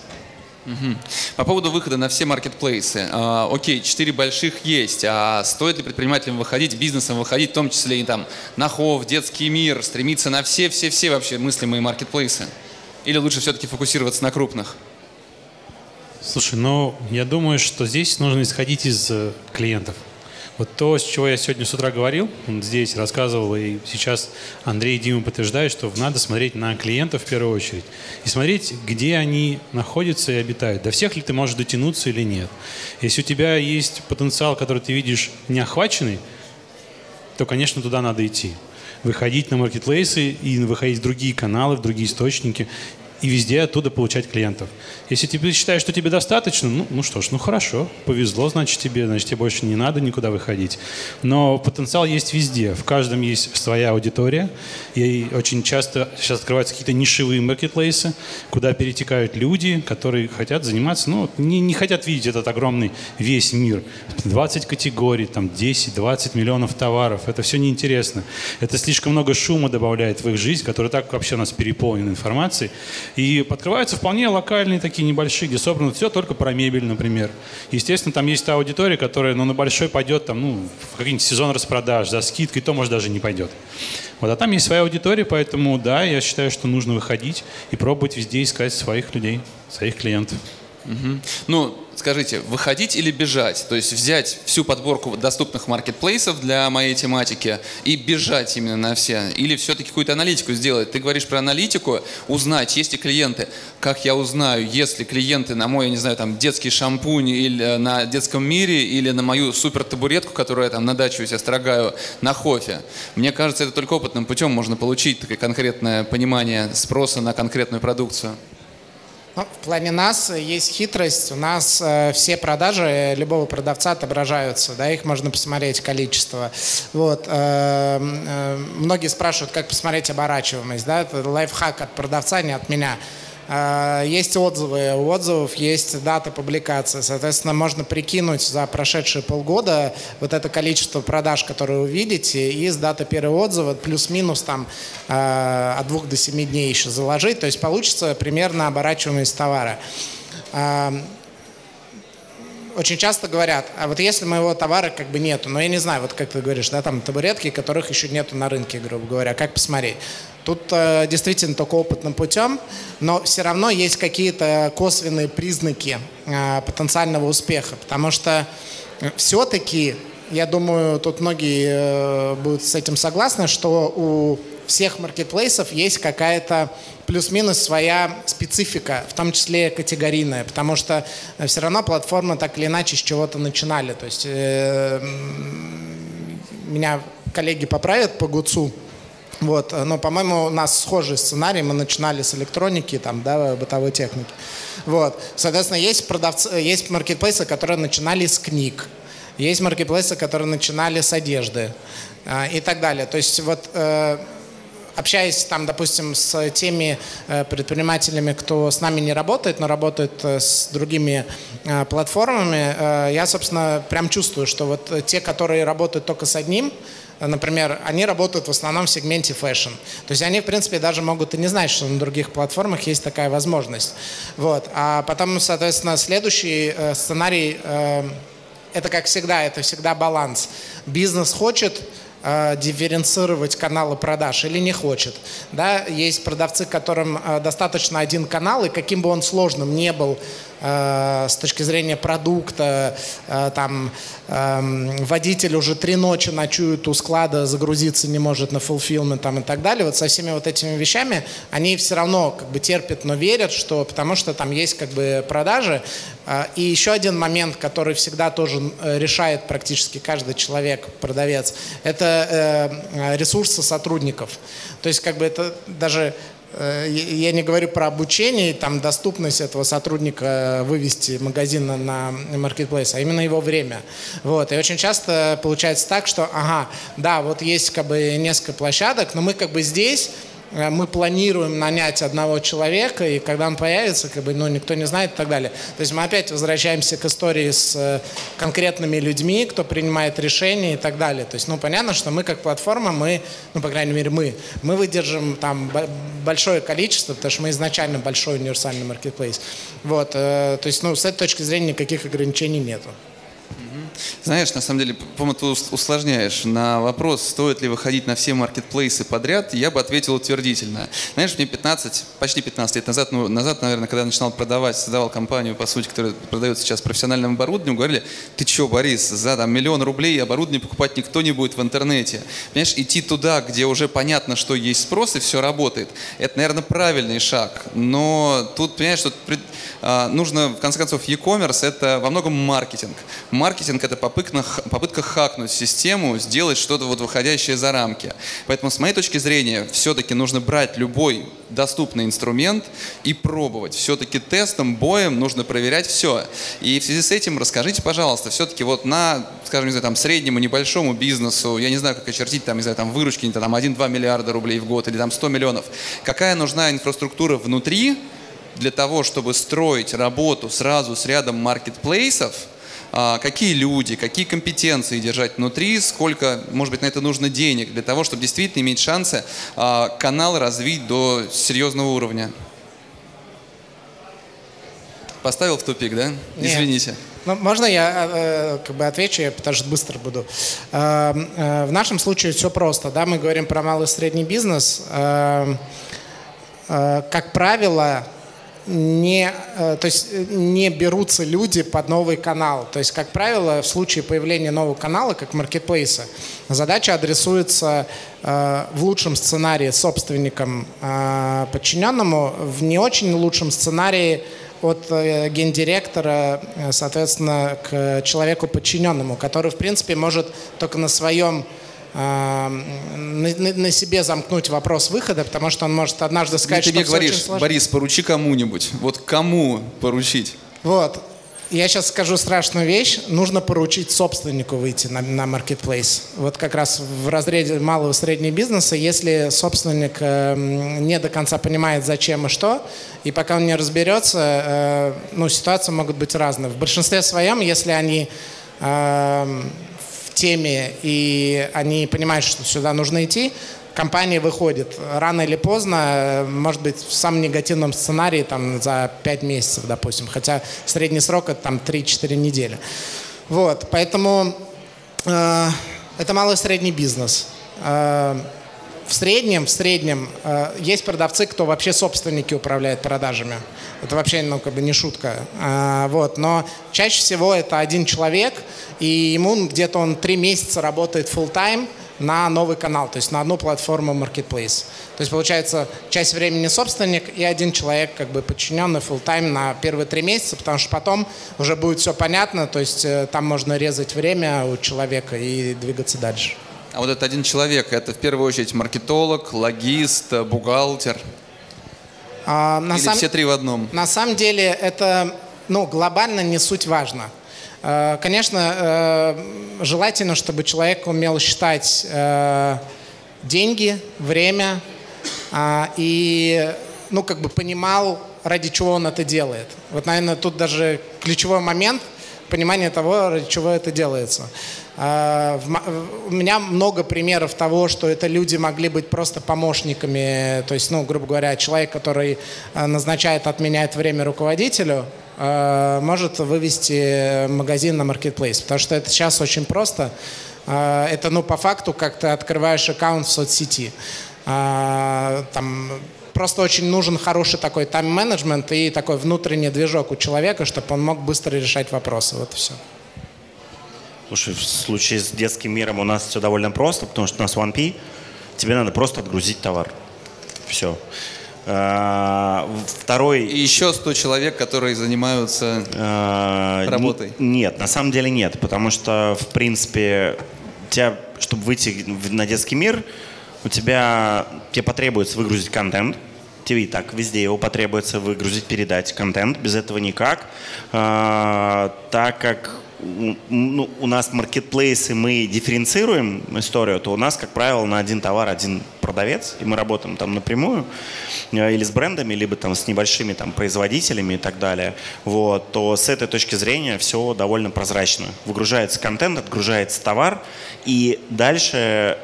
Угу. По поводу выхода на все маркетплейсы. А, окей, четыре больших есть. А стоит ли предпринимателям выходить, бизнесам выходить, в том числе и там на Хов, Детский мир, стремиться на все-все-все вообще мыслимые маркетплейсы? Или лучше все-таки фокусироваться на крупных? Слушай, ну, я думаю, что здесь нужно исходить из э, клиентов. Вот то, с чего я сегодня с утра говорил, здесь рассказывал, и сейчас Андрей и Дима подтверждают, что надо смотреть на клиентов в первую очередь. И смотреть, где они находятся и обитают. До всех ли ты можешь дотянуться или нет. Если у тебя есть потенциал, который ты видишь неохваченный, то, конечно, туда надо идти выходить на маркетплейсы и выходить в другие каналы, в другие источники и везде оттуда получать клиентов. Если ты считаешь, что тебе достаточно, ну, ну что ж, ну хорошо, повезло, значит тебе, значит тебе больше не надо никуда выходить. Но потенциал есть везде, в каждом есть своя аудитория, и очень часто сейчас открываются какие-то нишевые маркетплейсы, куда перетекают люди, которые хотят заниматься, ну, не, не хотят видеть этот огромный весь мир. 20 категорий, там 10-20 миллионов товаров, это все неинтересно. Это слишком много шума добавляет в их жизнь, которая так вообще у нас переполнена информацией. И открываются вполне локальные такие небольшие, где собрано все только про мебель, например. Естественно, там есть та аудитория, которая ну, на большой пойдет там, ну, в какой-нибудь сезон распродаж, за скидкой, то, может, даже не пойдет. Вот, а там есть своя аудитория, поэтому, да, я считаю, что нужно выходить и пробовать везде искать своих людей, своих клиентов. Угу. Ну, скажите, выходить или бежать? То есть взять всю подборку доступных маркетплейсов для моей тематики и бежать именно на все? Или все-таки какую-то аналитику сделать? Ты говоришь про аналитику, узнать, есть ли клиенты. Как я узнаю, есть ли клиенты на мой, я не знаю, там, детский шампунь или э, на детском мире, или на мою супер табуретку, которую я там на даче у себя строгаю на хофе? Мне кажется, это только опытным путем можно получить такое конкретное понимание спроса на конкретную продукцию. Ну, в плане нас есть хитрость. У нас э, все продажи любого продавца отображаются, да, их можно посмотреть количество. Вот. Э, э, многие спрашивают, как посмотреть оборачиваемость, да, это лайфхак от продавца, не от меня. А, есть отзывы, у отзывов есть дата публикации. Соответственно, можно прикинуть за прошедшие полгода вот это количество продаж, которые вы видите, и с даты первого отзыва плюс-минус там а, от двух до семи дней еще заложить. То есть получится примерно оборачиваемость товара а, очень часто говорят, а вот если моего товара как бы нету, но я не знаю, вот как ты говоришь, да, там табуретки, которых еще нету на рынке, грубо говоря, как посмотреть? Тут э, действительно только опытным путем, но все равно есть какие-то косвенные признаки э, потенциального успеха, потому что все-таки, я думаю, тут многие э, будут с этим согласны, что у всех маркетплейсов есть какая-то плюс-минус своя специфика, в том числе категорийная, потому что все равно платформы так или иначе с чего-то начинали. То есть э, меня коллеги поправят по ГУЦу, вот, но, по-моему, у нас схожий сценарий. Мы начинали с электроники, там, да, бытовой техники. Вот. Соответственно, есть, продавцы, есть маркетплейсы, которые начинали с книг. Есть маркетплейсы, которые начинали с одежды э, и так далее. То есть вот э, общаясь там, допустим, с теми э, предпринимателями, кто с нами не работает, но работает э, с другими э, платформами, я, собственно, прям чувствую, что вот те, которые работают только с одним, например, они работают в основном в сегменте fashion. То есть они, в принципе, даже могут и не знать, что на других платформах есть такая возможность. Вот. А потом, соответственно, следующий сценарий, это, как всегда, это всегда баланс. Бизнес хочет э, каналы продаж или не хочет. Да? Есть продавцы, которым достаточно один канал, и каким бы он сложным не был, э, с точки зрения продукта, э, там э, водитель уже три ночи ночует у склада, загрузиться не может на fulfillment там, и так далее. Вот со всеми вот этими вещами они все равно как бы терпят, но верят, что потому что там есть как бы продажи. Э, и еще один момент, который всегда тоже э, решает практически каждый человек, продавец, это э, ресурсы сотрудников. То есть как бы это даже я не говорю про обучение, там доступность этого сотрудника вывести магазин на маркетплейс, а именно его время. Вот. И очень часто получается так, что, ага, да, вот есть как бы несколько площадок, но мы как бы здесь Э, мы планируем нанять одного человека, и когда он появится, как бы, ну, никто не знает и так далее. То есть мы опять возвращаемся к истории с э, конкретными людьми, кто принимает решения и так далее. То есть, ну, понятно, что мы как платформа, мы, ну, по крайней мере, мы, мы выдержим там большое количество, потому что мы изначально большой универсальный маркетплейс. Вот, э, то есть, ну, с этой точки зрения никаких ограничений нету. Знаешь, на самом деле, по-моему, ты усложняешь. На вопрос, стоит ли выходить на все маркетплейсы подряд, я бы ответил утвердительно. Знаешь, мне 15, почти 15 лет назад, ну, назад, наверное, когда я начинал продавать, создавал компанию, по сути, которая продает сейчас профессиональным оборудованием, говорили, ты что, Борис, за там, миллион рублей оборудование покупать никто не будет в интернете. Понимаешь, идти туда, где уже понятно, что есть спрос и все работает, это, наверное, правильный шаг. Но тут, понимаешь, тут а, нужно, в конце концов, e-commerce – это во многом маркетинг. Маркетинг – это попытка, попытка хакнуть систему, сделать что-то вот выходящее за рамки. Поэтому, с моей точки зрения, все-таки нужно брать любой доступный инструмент и пробовать. Все-таки тестом, боем нужно проверять все. И в связи с этим расскажите, пожалуйста, все-таки вот на, скажем, не знаю, там, среднему, небольшому бизнесу, я не знаю, как очертить, там, не знаю, там, выручки, там, 1-2 миллиарда рублей в год или там 100 миллионов, какая нужна инфраструктура внутри, для того, чтобы строить работу сразу с рядом маркетплейсов, какие люди, какие компетенции держать внутри, сколько, может быть, на это нужно денег для того, чтобы действительно иметь шансы а, канал развить до серьезного уровня. Поставил в тупик, да? Нет. Извините. Ну, можно я э, как бы отвечу, я что быстро буду. Э, э, в нашем случае все просто, да, мы говорим про малый и средний бизнес. Э, э, как правило, не, э, то есть э, не берутся люди под новый канал. То есть, как правило, в случае появления нового канала, как маркетплейса, задача адресуется э, в лучшем сценарии собственникам подчиненному, в не очень лучшем сценарии от гендиректора, соответственно, к человеку подчиненному, который, в принципе, может только на своем на, на себе замкнуть вопрос выхода, потому что он может однажды сказать, что ты мне говоришь, Борис, поручи кому-нибудь. Вот кому поручить? Вот. Я сейчас скажу страшную вещь. Нужно поручить собственнику выйти на, на marketplace. Вот как раз в разрезе малого и среднего бизнеса, если собственник э, не до конца понимает, зачем и что, и пока он не разберется, э, ну, ситуации могут быть разные. В большинстве своем, если они э, теме, и они понимают, что сюда нужно идти, компания выходит. Рано или поздно, может быть, в самом негативном сценарии там, за 5 месяцев, допустим. Хотя средний срок это там 3-4 недели. Вот, поэтому э, это малый средний бизнес. Э, в среднем, в среднем э, есть продавцы, кто вообще собственники управляют продажами. Это вообще ну, как бы не шутка. Э, вот. Но чаще всего это один человек, и ему где-то он три месяца работает full time на новый канал, то есть на одну платформу Marketplace. То есть получается часть времени собственник и один человек как бы подчиненный full time на первые три месяца, потому что потом уже будет все понятно, то есть э, там можно резать время у человека и двигаться дальше. А вот этот один человек, это в первую очередь маркетолог, логист, бухгалтер? А, на Или сам... все три в одном? На самом деле это ну, глобально не суть важно. А, конечно, э, желательно, чтобы человек умел считать э, деньги, время а, и ну, как бы понимал, ради чего он это делает. Вот, наверное, тут даже ключевой момент – понимание того, ради чего это делается. А, у меня много примеров того, что это люди могли быть просто помощниками, то есть, ну, грубо говоря, человек, который а, назначает, отменяет время руководителю, а, может вывести магазин на маркетплейс, потому что это сейчас очень просто. Это, ну, по факту, как ты открываешь аккаунт в соцсети. Там просто очень нужен хороший такой тайм-менеджмент и такой внутренний движок у человека, чтобы он мог быстро решать вопросы. Вот и все. Слушай, в случае с детским миром у нас все довольно просто, потому что у нас 1P, тебе надо просто отгрузить товар. Все. А, второй... И еще 100 человек, которые занимаются а, работой. Нет, на самом деле нет, потому что, в принципе, тебя, чтобы выйти на детский мир, у тебя, тебе потребуется выгрузить контент, тебе и так везде его потребуется выгрузить, передать контент, без этого никак, а, так как ну, у нас маркетплейсы, мы дифференцируем историю, то у нас, как правило, на один товар один продавец, и мы работаем там напрямую, э, или с брендами, либо там с небольшими там производителями и так далее, вот, то с этой точки зрения все довольно прозрачно. Выгружается контент, отгружается товар, и дальше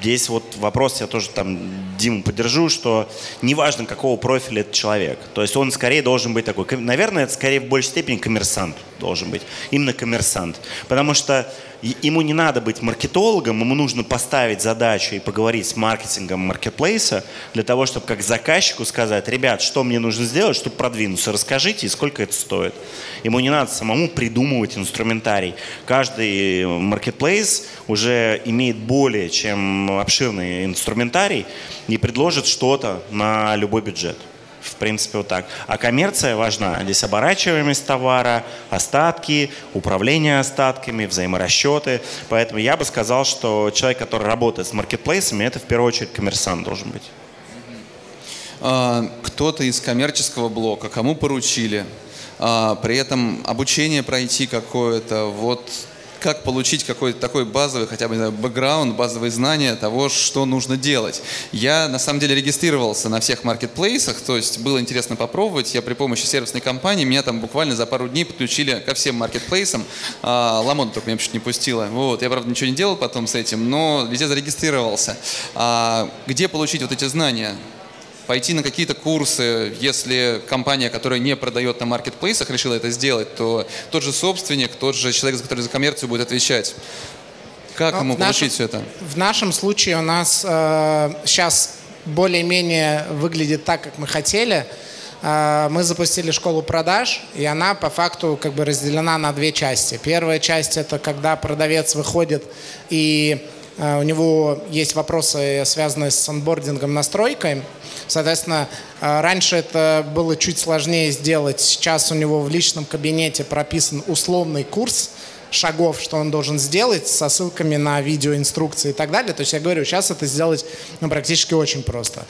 здесь вот вопрос, я тоже там Диму поддержу, что неважно, какого профиля этот человек. То есть он скорее должен быть такой, наверное, это скорее в большей степени коммерсант должен быть. Именно коммерсант. Потому что ему не надо быть маркетологом, ему нужно поставить задачу и поговорить с маркетингом маркетплейса для того, чтобы как заказчику сказать, ребят, что мне нужно сделать, чтобы продвинуться, расскажите, и сколько это стоит. Ему не надо самому придумывать инструментарий. Каждый маркетплейс уже имеет более чем обширный инструментарий и предложит что-то на любой бюджет. В принципе, вот так. А коммерция важна. Здесь оборачиваемость товара, остатки, управление остатками, взаиморасчеты. Поэтому я бы сказал, что человек, который работает с маркетплейсами, это в первую очередь коммерсант должен быть. А, кто-то из коммерческого блока, кому поручили, а, при этом обучение пройти какое-то, вот как получить какой-то такой базовый, хотя бы, знаю, бэкграунд, базовые знания того, что нужно делать. Я, на самом деле, регистрировался на всех маркетплейсах, то есть было интересно попробовать. Я при помощи сервисной компании, меня там буквально за пару дней подключили ко всем маркетплейсам. А, Ламон только меня чуть не пустила. Вот, я, правда, ничего не делал потом с этим, но везде зарегистрировался. А, где получить вот эти знания? Пойти на какие-то курсы, если компания, которая не продает на маркетплейсах, решила это сделать, то тот же собственник, тот же человек, который за коммерцию будет отвечать. Как ну, ему получить нашем, все это? В нашем случае у нас э, сейчас более-менее выглядит так, как мы хотели. Э, мы запустили школу продаж, и она по факту как бы разделена на две части. Первая часть это когда продавец выходит и у него есть вопросы, связанные с онбордингом, настройкой, Соответственно, э, раньше это было чуть сложнее сделать. Сейчас у него в личном кабинете прописан условный курс шагов, что он должен сделать, со ссылками на видеоинструкции и так далее. То есть я говорю, сейчас это сделать ну, практически очень просто.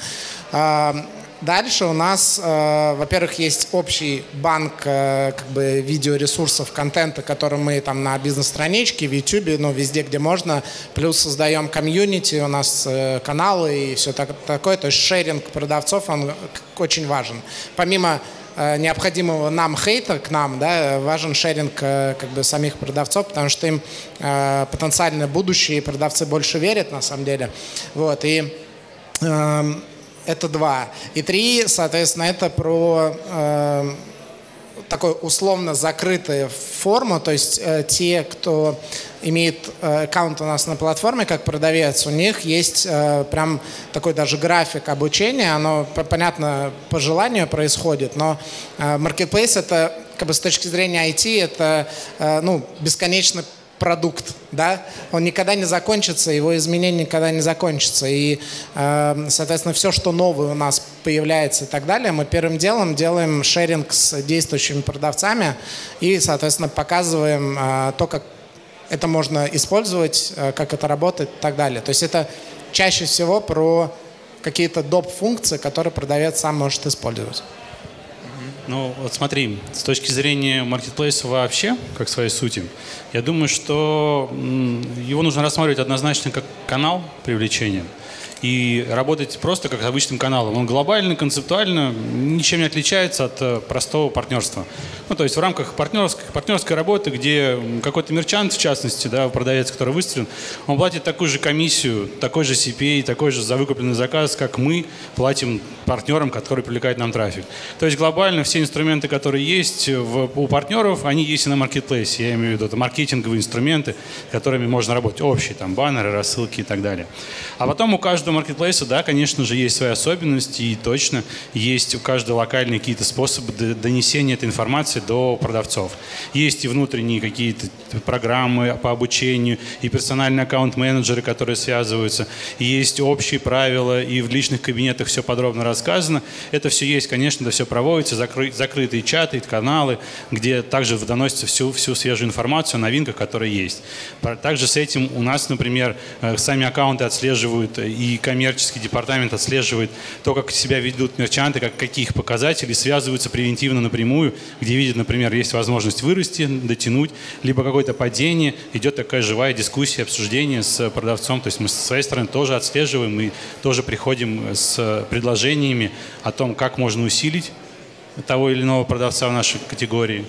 Дальше у нас, э, во-первых, есть общий банк э, как бы видеоресурсов, контента, который мы там на бизнес-страничке, в YouTube, ну, везде, где можно. Плюс создаем комьюнити, у нас э, каналы и все так, такое. То есть шеринг продавцов, он очень важен. Помимо э, необходимого нам хейта к нам, да, важен шеринг э, как бы самих продавцов, потому что им э, потенциальное будущее, и продавцы больше верят на самом деле. Вот, и эм, это два. И три, соответственно, это про э, такой условно закрытая форму, то есть э, те, кто имеет э, аккаунт у нас на платформе как продавец, у них есть э, прям такой даже график обучения, оно, понятно, по желанию происходит, но э, Marketplace это, как бы с точки зрения IT, это э, ну, бесконечно продукт, да, он никогда не закончится, его изменения никогда не закончатся. И, э, соответственно, все, что новое у нас появляется и так далее, мы первым делом делаем шеринг с действующими продавцами и, соответственно, показываем э, то, как это можно использовать, э, как это работает и так далее. То есть это чаще всего про какие-то доп. функции, которые продавец сам может использовать. Ну, вот смотри, с точки зрения маркетплейса вообще, как своей сути, я думаю, что его нужно рассматривать однозначно как канал привлечения и работать просто как обычным каналом. Он глобально, концептуально ничем не отличается от э, простого партнерства. Ну, то есть в рамках партнерской, партнерской работы, где какой-то мерчант, в частности, да, продавец, который выставлен, он платит такую же комиссию, такой же CPA, такой же за выкупленный заказ, как мы платим партнерам, которые привлекают нам трафик. То есть глобально все инструменты, которые есть в, у партнеров, они есть и на маркетплейсе. Я имею в виду это маркетинговые инструменты, которыми можно работать. Общие, там, баннеры, рассылки и так далее. А потом у каждого каждого маркетплейса, да, конечно же, есть свои особенности, и точно есть у каждого локальные какие-то способы донесения этой информации до продавцов. Есть и внутренние какие-то программы по обучению, и персональные аккаунт-менеджеры, которые связываются, и есть общие правила, и в личных кабинетах все подробно рассказано. Это все есть, конечно, это все проводится, закры, закрытые чаты, каналы, где также доносится всю, всю свежую информацию о новинках, которые есть. Также с этим у нас, например, э, сами аккаунты отслеживают, э, и коммерческий департамент отслеживает то, как себя ведут мерчанты, как, какие их показатели, связываются превентивно напрямую, где видят, например, есть возможность вырасти, дотянуть, либо какое-то падение, идет такая живая дискуссия, обсуждение с продавцом. То есть мы со своей стороны тоже отслеживаем и тоже приходим с предложениями о том, как можно усилить того или иного продавца в нашей категории.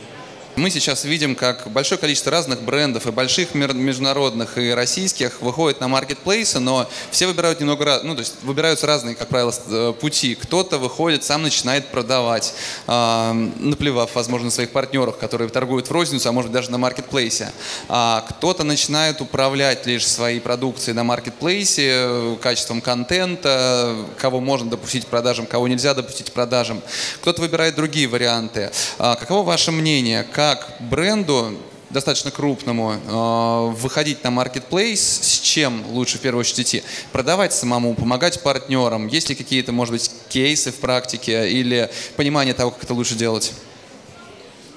Мы сейчас видим, как большое количество разных брендов, и больших международных, и российских, выходит на маркетплейсы, но все выбирают немного ну, то есть выбираются разные, как правило, э, пути. Кто-то выходит, сам начинает продавать, наплевав, возможно, на своих партнерах, которые торгуют в розницу, а может даже на маркетплейсе. А кто-то начинает управлять лишь своей продукцией на маркетплейсе, э, качеством контента, кого можно допустить к продажам, кого нельзя допустить к продажам. Кто-то выбирает другие варианты. А каково ваше мнение? Как бренду достаточно крупному э, выходить на маркетплейс, с чем лучше в первую очередь идти? Продавать самому, помогать партнерам? Есть ли какие-то, может быть, кейсы в практике или понимание того, как это лучше делать?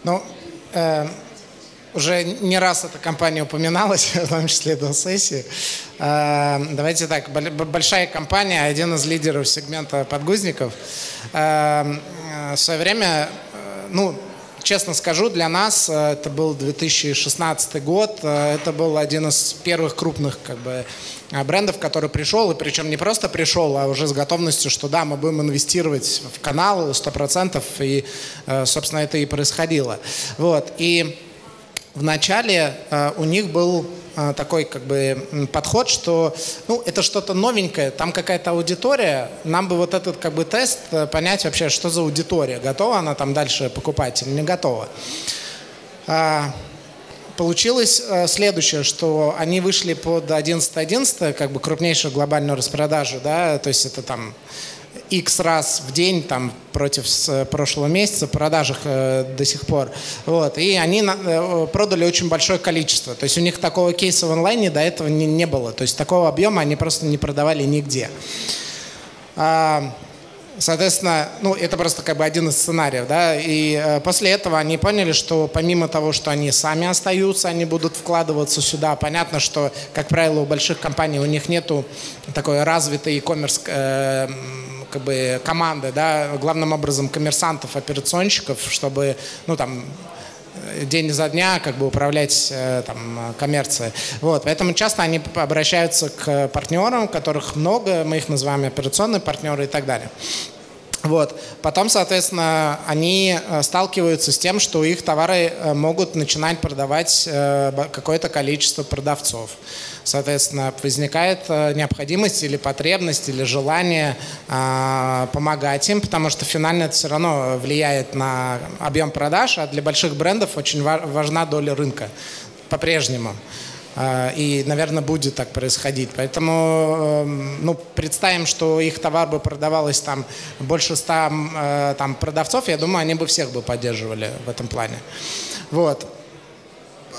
Ну, э, уже не раз эта компания упоминалась, [LAUGHS] в том числе до сессии. Э, давайте так, большая компания, один из лидеров сегмента подгузников. Э, э в свое время, э, ну, честно скажу, для нас э, это был 2016 год, э, это был один из первых крупных как бы, э, брендов, который пришел, и причем не просто пришел, а уже с готовностью, что да, мы будем инвестировать в канал 100%, и, собственно, это и происходило. Вот. И вначале у них был такой как бы подход, что ну, это что-то новенькое, там какая-то аудитория, нам бы вот этот как бы тест э, понять вообще, что за аудитория, готова она там дальше покупать или не готова. А, получилось э, следующее, что они вышли под 11.11, как бы крупнейшую глобальную распродажу, да, то есть это там X раз в день там против с прошлого месяца продажах э, до сих пор. Вот. И они э, продали очень большое количество. То есть у них такого кейса в онлайне до этого не, не было. То есть такого объема они просто не продавали нигде. А, Соответственно, ну, это просто как бы один из сценариев, да, и э, после этого они поняли, что помимо того, что они сами остаются, они будут вкладываться сюда. Понятно, что, как правило, у больших компаний у них нету такой развитой e-commerce э, как бы команды, да, главным образом коммерсантов, операционщиков, чтобы, ну, там, день за дня как бы управлять э, там, коммерцией. Вот, поэтому часто они обращаются к партнерам, которых много, мы их называем операционные партнеры и так далее. Вот. Потом, соответственно, они э, сталкиваются с тем, что их товары э, могут начинать продавать какое-то количество продавцов. Соответственно, возникает необходимость или потребность, или желание а, помогать им, потому что финально это все равно влияет на объем продаж, а для больших брендов очень важна доля рынка по-прежнему. А, и, наверное, будет так происходить. Поэтому эм, ну, представим, что их товар бы продавалось там больше ста э, там, продавцов, я думаю, они бы всех бы поддерживали в этом плане. Вот.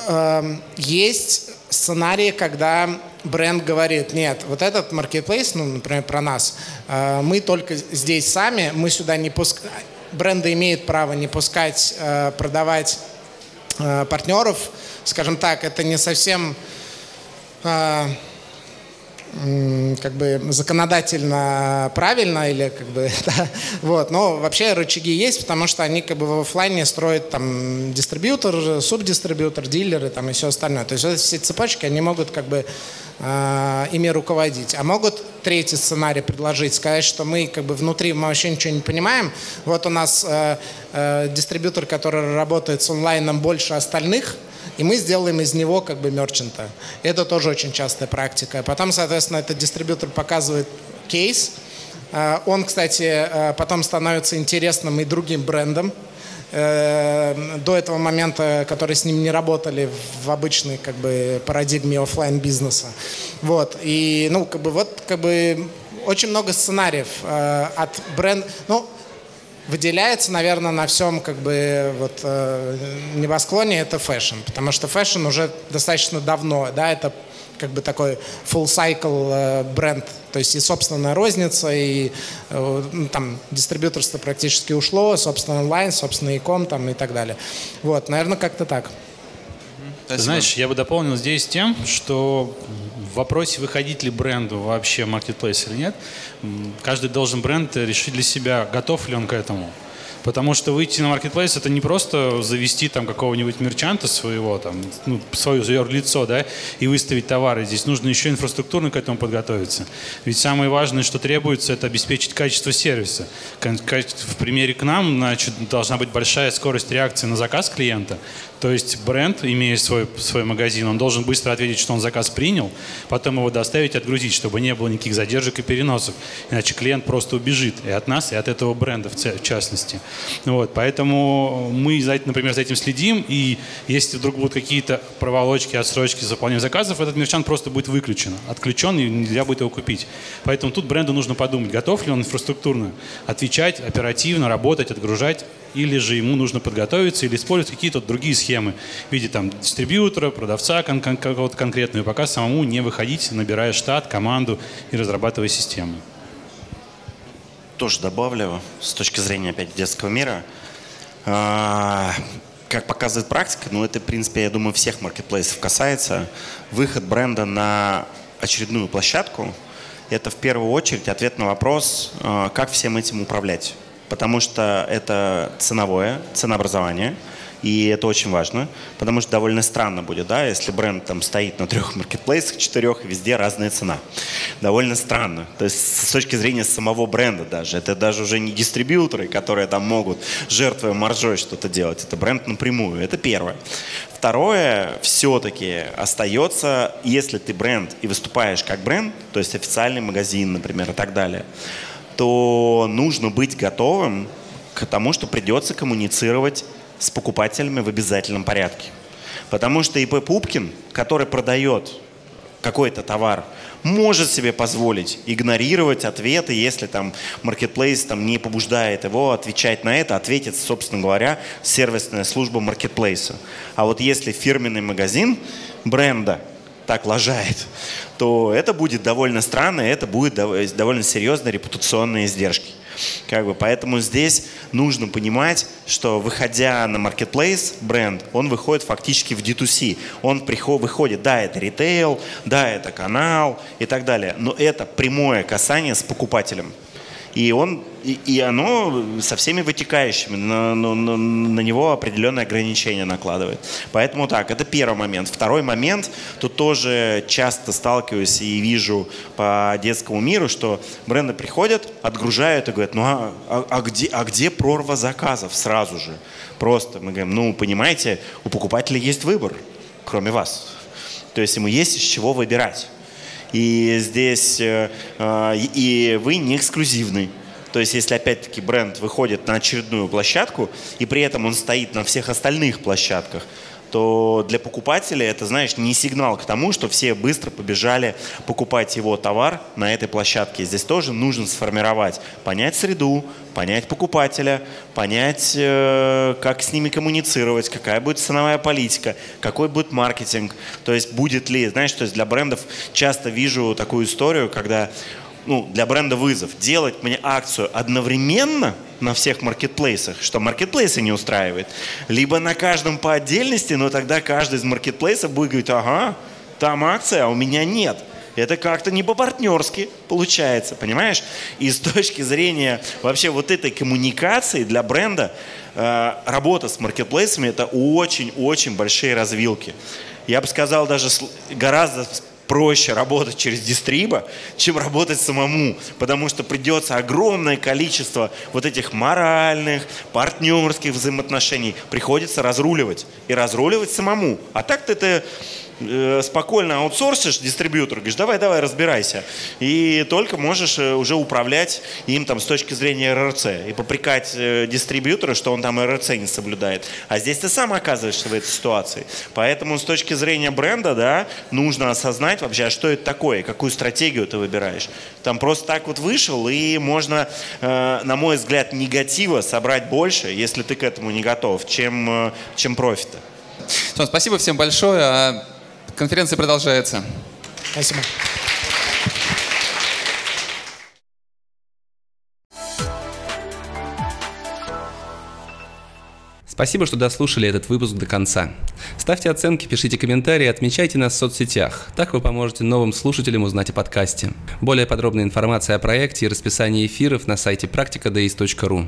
Эм, есть сценарии, когда бренд говорит, нет, вот этот marketplace, ну, например, про нас, э, мы только здесь сами, мы сюда не пускаем, бренды имеют право не пускать, э, продавать э, партнеров, скажем так, это не совсем как бы законодательно правильно или как бы [LAUGHS] да, вот. Но вообще рычаги есть потому что они как бы в офлайне строят там дистрибьютор субдистрибьютор дилеры там и все остальное. То есть вот все цепочки они могут как бы э, ими руководить. А могут третий сценарий предложить сказать что мы как бы внутри мы вообще ничего не понимаем. Вот у нас э, э, дистрибьютор который работает с онлайном больше остальных и мы сделаем из него как бы мерчанта. Это тоже очень частая практика. Потом, соответственно, этот дистрибьютор показывает кейс. А, он, кстати, а, потом становится интересным и другим брендам. Э, до этого момента, которые с ним не работали в обычной как бы парадигме офлайн бизнеса. Вот. И, ну, как бы вот, как бы очень много сценариев э, от бренда. Ну, выделяется, наверное, на всем как бы вот э, небосклоне это fashion, потому что fashion уже достаточно давно, да, это как бы такой full cycle э, бренд, то есть и собственная розница, и э, ну, там дистрибьюторство практически ушло, собственно онлайн, собственно иком там и так далее. Вот, наверное, как-то так. Спасибо. Знаешь, я бы дополнил здесь тем, что в вопросе, выходить ли бренду вообще marketplace или нет, каждый должен бренд решить для себя, готов ли он к этому. Потому что выйти на маркетплейс это не просто завести там какого-нибудь мерчанта своего, там, ну, свое лицо, да, и выставить товары. Здесь нужно еще инфраструктурно к этому подготовиться. Ведь самое важное, что требуется, это обеспечить качество сервиса. В примере к нам, значит, должна быть большая скорость реакции на заказ клиента. То есть бренд, имея свой, свой магазин, он должен быстро ответить, что он заказ принял, потом его доставить, отгрузить, чтобы не было никаких задержек и переносов. Иначе клиент просто убежит и от нас, и от этого бренда в частности. Вот, поэтому мы, например, за этим следим, и если вдруг будут какие-то проволочки, отсрочки с заказов, этот мерчант просто будет выключен, отключен, и нельзя будет его купить. Поэтому тут бренду нужно подумать, готов ли он инфраструктурно отвечать, оперативно работать, отгружать, или же ему нужно подготовиться или использовать какие-то другие схемы в виде там дистрибьютора, продавца кон- кон- какого-то конкретного, и пока самому не выходить, набирая штат, команду и разрабатывая систему тоже добавлю с точки зрения опять детского мира. А, как показывает практика, ну это, в принципе, я думаю, всех маркетплейсов касается, выход бренда на очередную площадку – это в первую очередь ответ на вопрос, а, как всем этим управлять. Потому что это ценовое, ценообразование – и это очень важно, потому что довольно странно будет, да, если бренд там стоит на трех маркетплейсах, четырех, везде разная цена. Довольно странно. То есть с точки зрения самого бренда даже. Это даже уже не дистрибьюторы, которые там могут, жертвуя маржой, что-то делать. Это бренд напрямую. Это первое. Второе, все-таки остается, если ты бренд и выступаешь как бренд, то есть официальный магазин, например, и так далее, то нужно быть готовым к тому, что придется коммуницировать с покупателями в обязательном порядке. Потому что ИП Пупкин, который продает какой-то товар, может себе позволить игнорировать ответы, если там маркетплейс там, не побуждает его отвечать на это, ответит, собственно говоря, сервисная служба маркетплейса. А вот если фирменный магазин бренда так лажает, то это будет довольно странно, и это будет довольно серьезные репутационные издержки. Как бы, поэтому здесь нужно понимать, что выходя на marketplace бренд, он выходит фактически в D2C. Он приход, выходит, да, это ритейл, да, это канал и так далее, но это прямое касание с покупателем и он и, и оно со всеми вытекающими на, на, на него определенные ограничения накладывает. Поэтому так, это первый момент. Второй момент, тут тоже часто сталкиваюсь и вижу по детскому миру, что бренды приходят, отгружают и говорят, ну а, а, а, где, а где прорва заказов сразу же? Просто мы говорим, ну понимаете, у покупателя есть выбор, кроме вас. То есть ему есть из чего выбирать. И здесь э, э, и вы не эксклюзивный. То есть, если опять-таки бренд выходит на очередную площадку, и при этом он стоит на всех остальных площадках, то для покупателя это, знаешь, не сигнал к тому, что все быстро побежали покупать его товар на этой площадке. Здесь тоже нужно сформировать, понять среду, понять покупателя, понять, э, как с ними коммуницировать, какая будет ценовая политика, какой будет маркетинг. То есть будет ли, знаешь, то есть для брендов часто вижу такую историю, когда ну, для бренда вызов делать мне акцию одновременно – на всех маркетплейсах, что маркетплейсы не устраивает. Либо на каждом по отдельности, но тогда каждый из маркетплейсов будет говорить, ага, там акция, а у меня нет. Это как-то не по-партнерски получается, понимаешь? И с [LAUGHS] точки зрения вообще вот этой коммуникации для бренда, э, работа с маркетплейсами – это очень-очень большие развилки. Я бы сказал, даже гораздо проще работать через дистриба, чем работать самому, потому что придется огромное количество вот этих моральных, партнерских взаимоотношений приходится разруливать и разруливать самому. А так-то это э, спокойно аутсорсишь дистрибьютору, говоришь, давай, давай, разбирайся. И только можешь э, уже управлять им там с точки зрения РРЦ и попрекать э, дистрибьютора, что он там РРЦ не соблюдает. А здесь ты сам оказываешься в этой ситуации. Поэтому с точки зрения бренда, да, нужно осознать вообще, а что это такое, какую стратегию ты выбираешь. Там просто так вот вышел, и можно, э, на мой взгляд, негатива собрать больше, если ты к этому не готов, чем, чем профита. Спасибо всем большое. Конференция продолжается. Спасибо. Спасибо, что дослушали этот выпуск до конца. Ставьте оценки, пишите комментарии, отмечайте нас в соцсетях. Так вы поможете новым слушателям узнать о подкасте. Более подробная информация о проекте и расписании эфиров на сайте practicadays.ru.